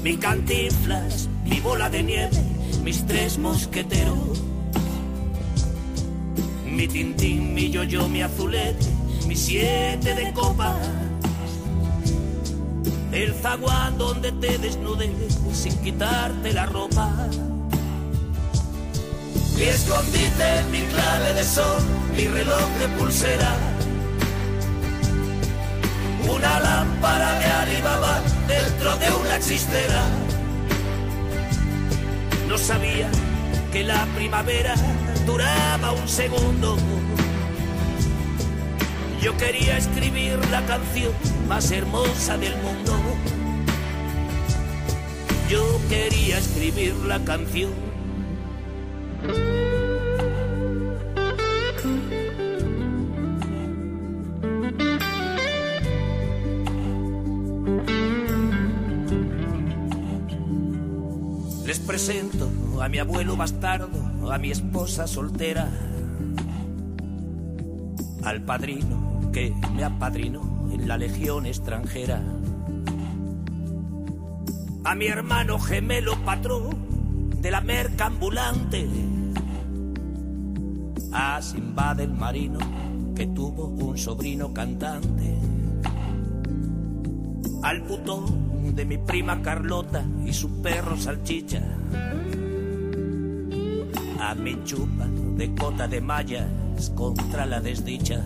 Mi cantinflas, mi bola de nieve, mis tres mosqueteros. Mi tintín, mi yo-yo, mi azulete, mi siete de copas. El zaguán donde te desnudes sin quitarte la ropa. Mi escondite, mi clave de sol, mi reloj de pulsera. Una lámpara de Alibaba dentro de una chistera. No sabía que la primavera duraba un segundo. Yo quería escribir la canción más hermosa del mundo. Yo quería escribir la canción a mi abuelo bastardo, a mi esposa soltera, al padrino que me apadrinó en la legión extranjera, a mi hermano gemelo patrón de la merca ambulante, a Simba del marino que tuvo un sobrino cantante, al putón de mi prima Carlota y su perro salchicha. Mi chupa de cota de mallas contra la desdicha.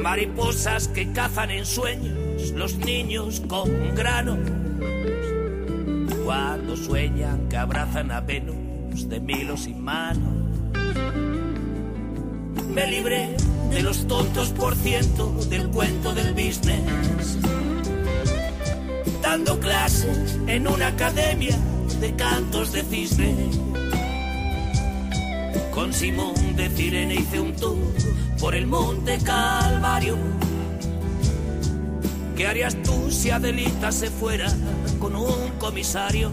Mariposas que cazan en sueños los niños con grano. Cuando sueñan que abrazan a Venus de milos y manos. Me libré de los tontos por ciento del cuento del business. Dando clases en una academia de cantos de cisne. Con Simón de Cirene hice un tour por el monte Calvario. ¿Qué harías tú si Adelita se fuera con un commissario?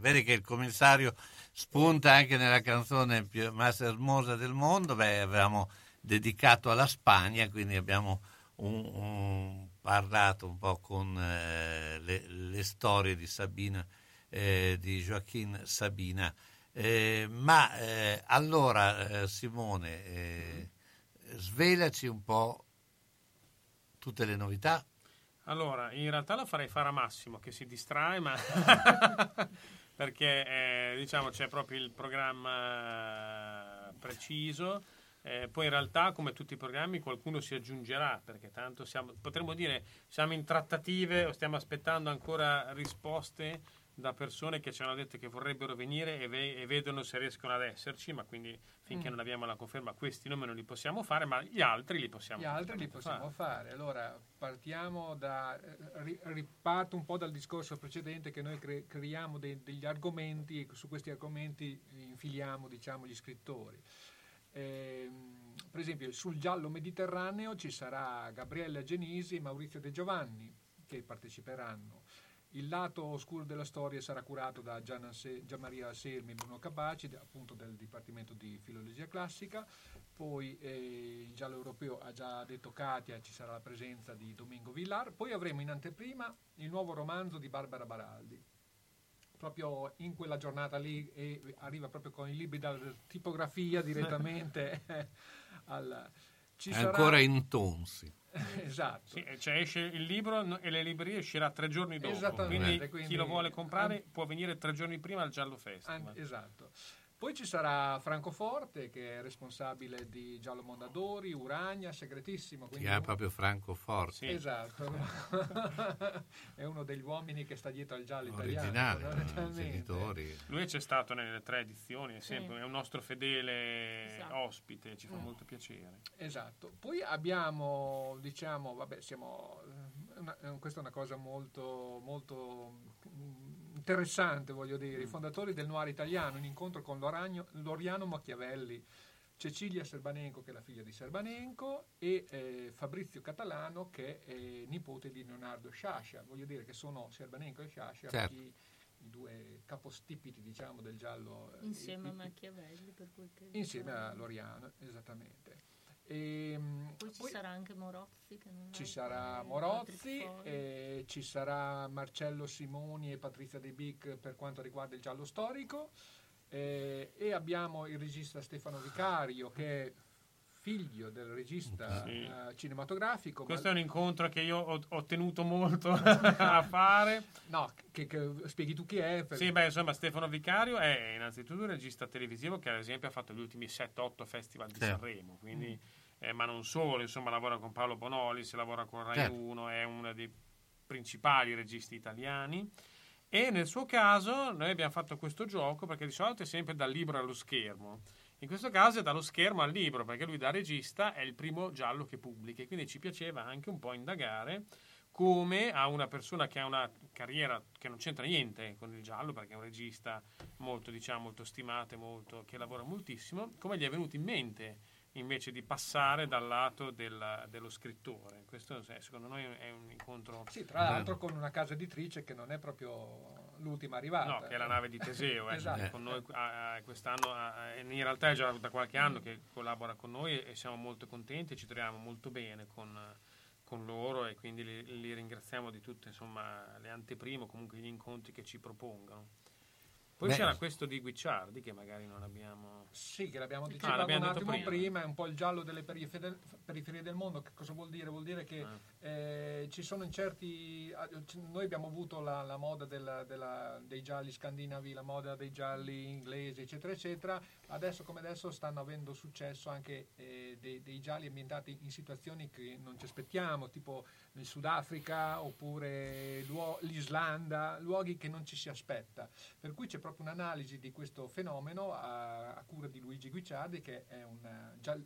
Vedi che il commissario spunta anche nella canzone più más hermosa del mondo, beh, avevamo dedicato alla Spagna, quindi abbiamo un, un, parlato un po' con eh, le, le, storie di Sabina, eh, di Joaquin Sabina. Eh, ma eh, allora, eh, Simone, eh, svelaci un po' tutte le novità. Allora, in realtà la farei fare a Massimo che si distrae, ma perché diciamo c'è proprio il programma preciso. Eh, poi in realtà, come tutti i programmi, qualcuno si aggiungerà perché tanto siamo, potremmo dire siamo in trattative o stiamo aspettando ancora risposte da persone che ci hanno detto che vorrebbero venire e, ve- e vedono se riescono ad esserci, ma quindi finché mm. non abbiamo la conferma questi nomi non li possiamo fare, ma gli altri li possiamo, gli altri li possiamo fare. fare. Allora partiamo da, ri- riparto un po' dal discorso precedente che noi cre- creiamo de- degli argomenti e su questi argomenti infiliamo diciamo, gli scrittori. Eh, per esempio sul giallo mediterraneo ci sarà Gabriella Genisi e Maurizio De Giovanni che parteciperanno il lato oscuro della storia sarà curato da Gian, Maria Selmi e Bruno Capaci, appunto del Dipartimento di Filologia Classica. Poi eh, il giallo europeo ha già detto Katia, ci sarà la presenza di Domingo Villar. Poi avremo in anteprima il nuovo romanzo di Barbara Baraldi. Proprio in quella giornata lì e arriva proprio con i libri dalla tipografia direttamente al... Ci Ancora in tonsi. esatto. Sì, cioè esce il libro e le librerie uscirà tre giorni dopo. Quindi, quindi, chi lo vuole comprare an... può venire tre giorni prima al Giallo Festival. An... esatto. Poi ci sarà Francoforte che è responsabile di Giallo Mondadori, Uragna, segretissimo. Che è proprio Francoforte. Sì. Esatto, è uno degli uomini che sta dietro al giallo Originale, italiano. Lui c'è stato nelle tre edizioni, è, sempre, sì. è un nostro fedele esatto. ospite, ci fa mm. molto piacere. Esatto. Poi abbiamo, diciamo, vabbè, siamo, una, questa è una cosa molto, molto interessante, voglio dire, i mm. fondatori del noir italiano, in incontro con Loragno, Loriano Machiavelli, Cecilia Serbanenco, che è la figlia di Serbanenco, e eh, Fabrizio Catalano, che è nipote di Leonardo Sciascia. Voglio dire che sono Serbanenco e Sciascia certo. i, i, due capostipiti, diciamo, del giallo. Eh, insieme eh, a Machiavelli, per quel che Insieme a Loriano, esattamente. E, ehm, poi ci poi sarà anche Morozzi. ci sarà Morozzi, e ci sarà Marcello Simoni e Patrizia De Bic per quanto riguarda il giallo storico. Eh, e abbiamo il regista Stefano Vicario che è figlio del regista sì. uh, cinematografico. Questo ma... è un incontro che io ho, ho tenuto molto a fare. No, che, che, spieghi tu chi è? Per... Sì, beh, insomma, Stefano Vicario è innanzitutto un regista televisivo che ad esempio ha fatto gli ultimi 7-8 festival di sì. Sanremo, quindi, mm. Eh, ma non solo, insomma, lavora con Paolo Bonolis, lavora con Rai certo. 1, è uno dei principali registi italiani. E nel suo caso noi abbiamo fatto questo gioco perché di solito è sempre dal libro allo schermo. In questo caso è dallo schermo al libro, perché lui da regista è il primo giallo che pubblica e quindi ci piaceva anche un po' indagare come a una persona che ha una carriera che non c'entra niente con il giallo, perché è un regista molto, diciamo, molto stimato, molto, che lavora moltissimo, come gli è venuto in mente invece di passare dal lato del, dello scrittore. Questo secondo noi è un incontro... Sì, tra l'altro con una casa editrice che non è proprio l'ultima arrivata. No, che è la nave di Teseo, eh. esatto. con noi eh, quest'anno, eh, in realtà è già da qualche anno che collabora con noi e siamo molto contenti e ci troviamo molto bene con, con loro e quindi li, li, ringraziamo di tutte insomma, le anteprime, comunque gli incontri che ci propongono. Poi Beh. c'era questo di Guicciardi che magari non abbiamo... Sì, che l'abbiamo detto ah, un attimo prima. prima. è un po' il giallo delle periferie del mondo. Che cosa vuol dire? Vuol dire che ah. Eh, ci sono in certi... Noi abbiamo avuto la, la moda della, della, dei gialli scandinavi, la moda dei gialli inglesi, eccetera, eccetera. Adesso come adesso stanno avendo successo anche eh, dei, dei gialli ambientati in situazioni che non ci aspettiamo, tipo il Sudafrica oppure l'Islanda, luoghi che non ci si aspetta. Per cui c'è proprio un'analisi di questo fenomeno a, a cura di Luigi Guicciardi che è un, già,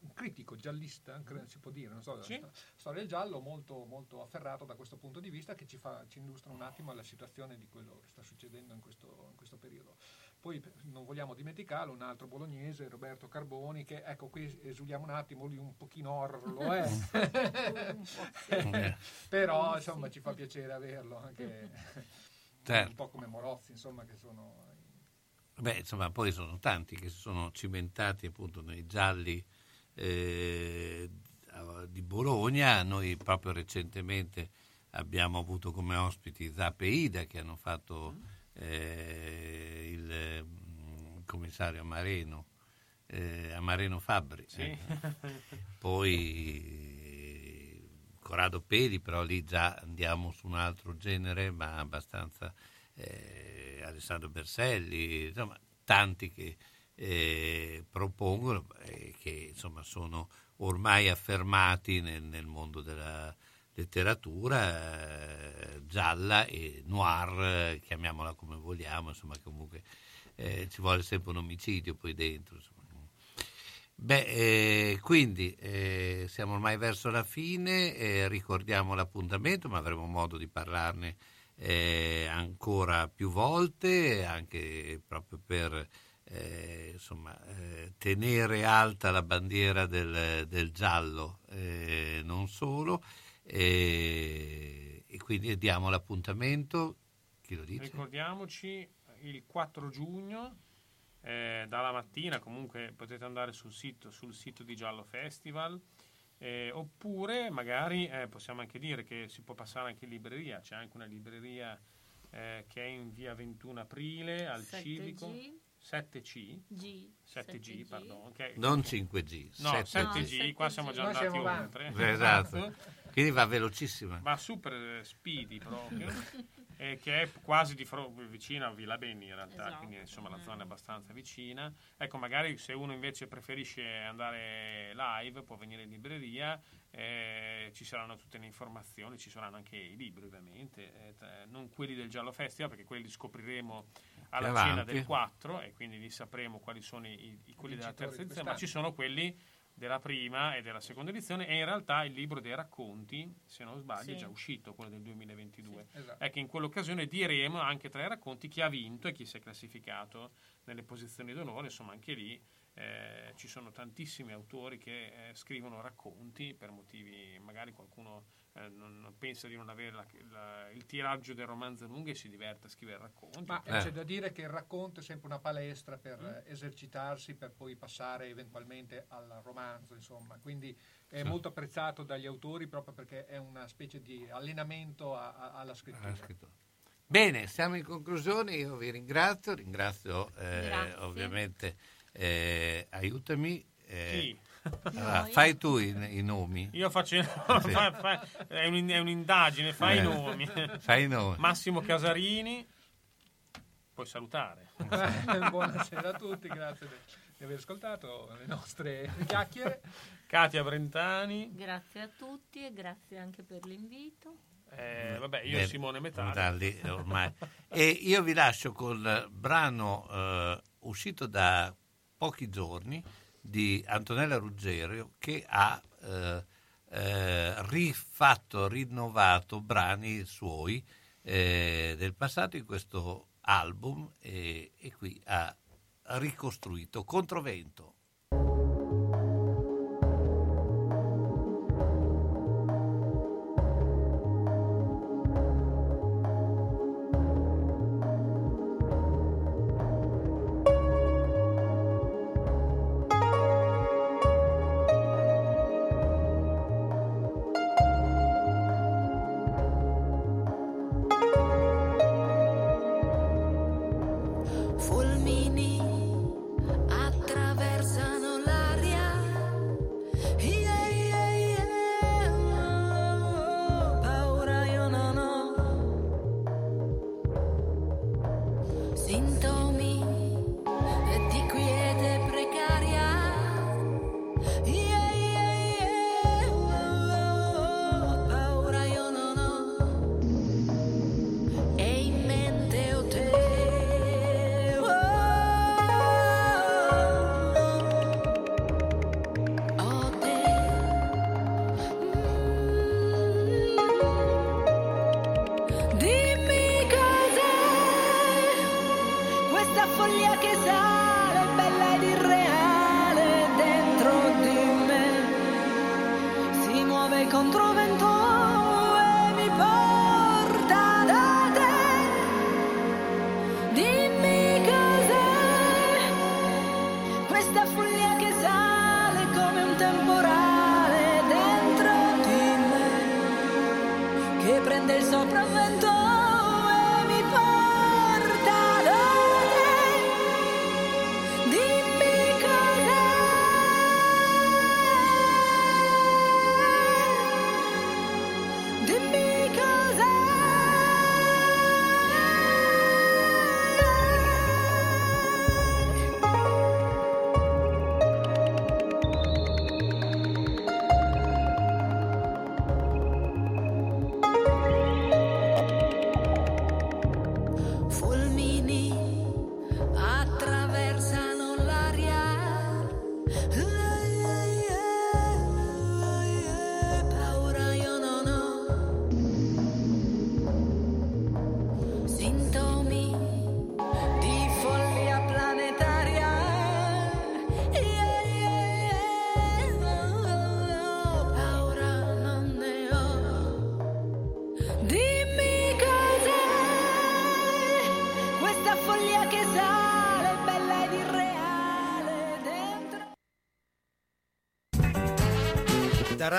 un critico giallista, credo si può dire, non so, Sì. storia del giallo molto, molto afferrato da questo punto di vista che ci, fa, ci illustra un attimo la situazione di quello che sta succedendo in questo, in questo periodo. Poi non vogliamo dimenticarlo, un altro bolognese, Roberto Carboni, che ecco qui esuliamo un attimo, lui un pochino horror lo è, però insomma ci fa piacere averlo anche Certo. un po' come Morozzi, insomma che sono Beh, insomma, poi sono tanti che si sono cimentati appunto nei gialli eh, di Bologna. Noi proprio recentemente abbiamo avuto come ospiti Zap e Ida che hanno fatto eh, il mm, commissario Amareno, eh, Amareno Fabbri. Sì. eh. Poi Corrado Peli, però lì già andiamo su un altro genere, ma abbastanza eh, Alessandro Berselli, insomma, tanti che eh, propongono e che insomma sono ormai affermati nel, nel mondo della letteratura eh, gialla e noir, eh, chiamiamola come vogliamo, insomma comunque eh, ci vuole sempre un omicidio poi dentro. insomma. Beh, eh, quindi eh, siamo ormai verso la fine, eh, ricordiamo l'appuntamento, ma avremo modo di parlarne eh, ancora più volte, anche proprio per eh, insomma, eh, tenere alta la bandiera del, del giallo, eh, non solo, eh, e quindi diamo l'appuntamento, chi lo dice? Ricordiamoci il 4 giugno, eh, dalla mattina comunque potete andare sul sito, sul sito di Giallo Festival, eh, oppure magari eh, possiamo anche dire che si può passare anche in libreria, c'è anche una libreria eh, che è in via 21 aprile al 7G. Civico. 7C? G. 7G, pardon. ok. Non 5G, No, 7G. 7G, qua siamo già andati siamo oltre. Esatto, quindi va velocissima. Va super speedy proprio, eh, che è quasi di fro- vicino a Villa Beni in realtà, Esatto. quindi insomma la zona è abbastanza vicina. Ecco, magari se uno invece preferisce andare live può venire in libreria, eh, ci saranno tutte le informazioni, ci saranno anche i libri ovviamente, eh, non quelli del Giallo Festival perché quelli li scopriremo alla Più cena avanti. del 4 e quindi lì sapremo quali sono i, i- quelli della terza di edizione, ma ci sono quelli della prima e della seconda edizione e in realtà il libro dei racconti, se non sbaglio, è Sì. già uscito, quello del 2022. esatto. Ecco, in quell'occasione diremo anche tra i racconti chi ha vinto e chi si è classificato nelle posizioni d'onore, insomma anche lì eh, ci sono tantissimi autori che eh, scrivono racconti per motivi, magari qualcuno eh, non, non pensa di non avere la- la- il tiraggio del romanzo lungo e si diverte a scrivere racconti. Ma Eh. c'è da dire che il racconto è sempre una palestra per eh, esercitarsi, per poi passare eventualmente al romanzo, insomma. Quindi è Sì. molto apprezzato dagli autori proprio perché è una specie di allenamento a- a- alla scrittura. Bene, siamo in conclusione, io vi ringrazio, ringrazio eh, ovviamente, eh, aiutami, eh, Chi? Allora, Noi. fai tu i, i nomi, Io faccio... Sì. fa- fa- è, un- è un'indagine, fai Eh. i nomi. fai i nomi. Massimo Casarini, puoi salutare. Buonasera a tutti, grazie di, aver ascoltato le nostre chiacchiere. Katia Brentani, Grazie a tutti e grazie anche per l'invito. eh, vabbè, io Bene, Simone Metalli. Metalli, ormai. e io vi lascio col brano eh, uscito da pochi giorni di Antonella Ruggero che ha eh, eh, rifatto, rinnovato brani suoi eh, del passato in questo album e, e qui ha ricostruito Controvento.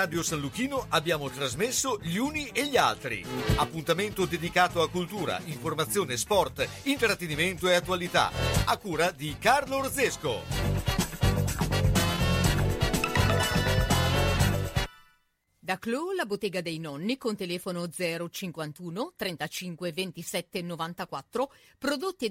Radio San Luchino abbiamo trasmesso Gli Uni e gli Altri. Appuntamento dedicato a cultura, informazione, sport, intrattenimento e attualità. A cura di Carlo Orzesco. Da Clo, la bottega dei nonni con telefono 051 35 27 94, prodotti da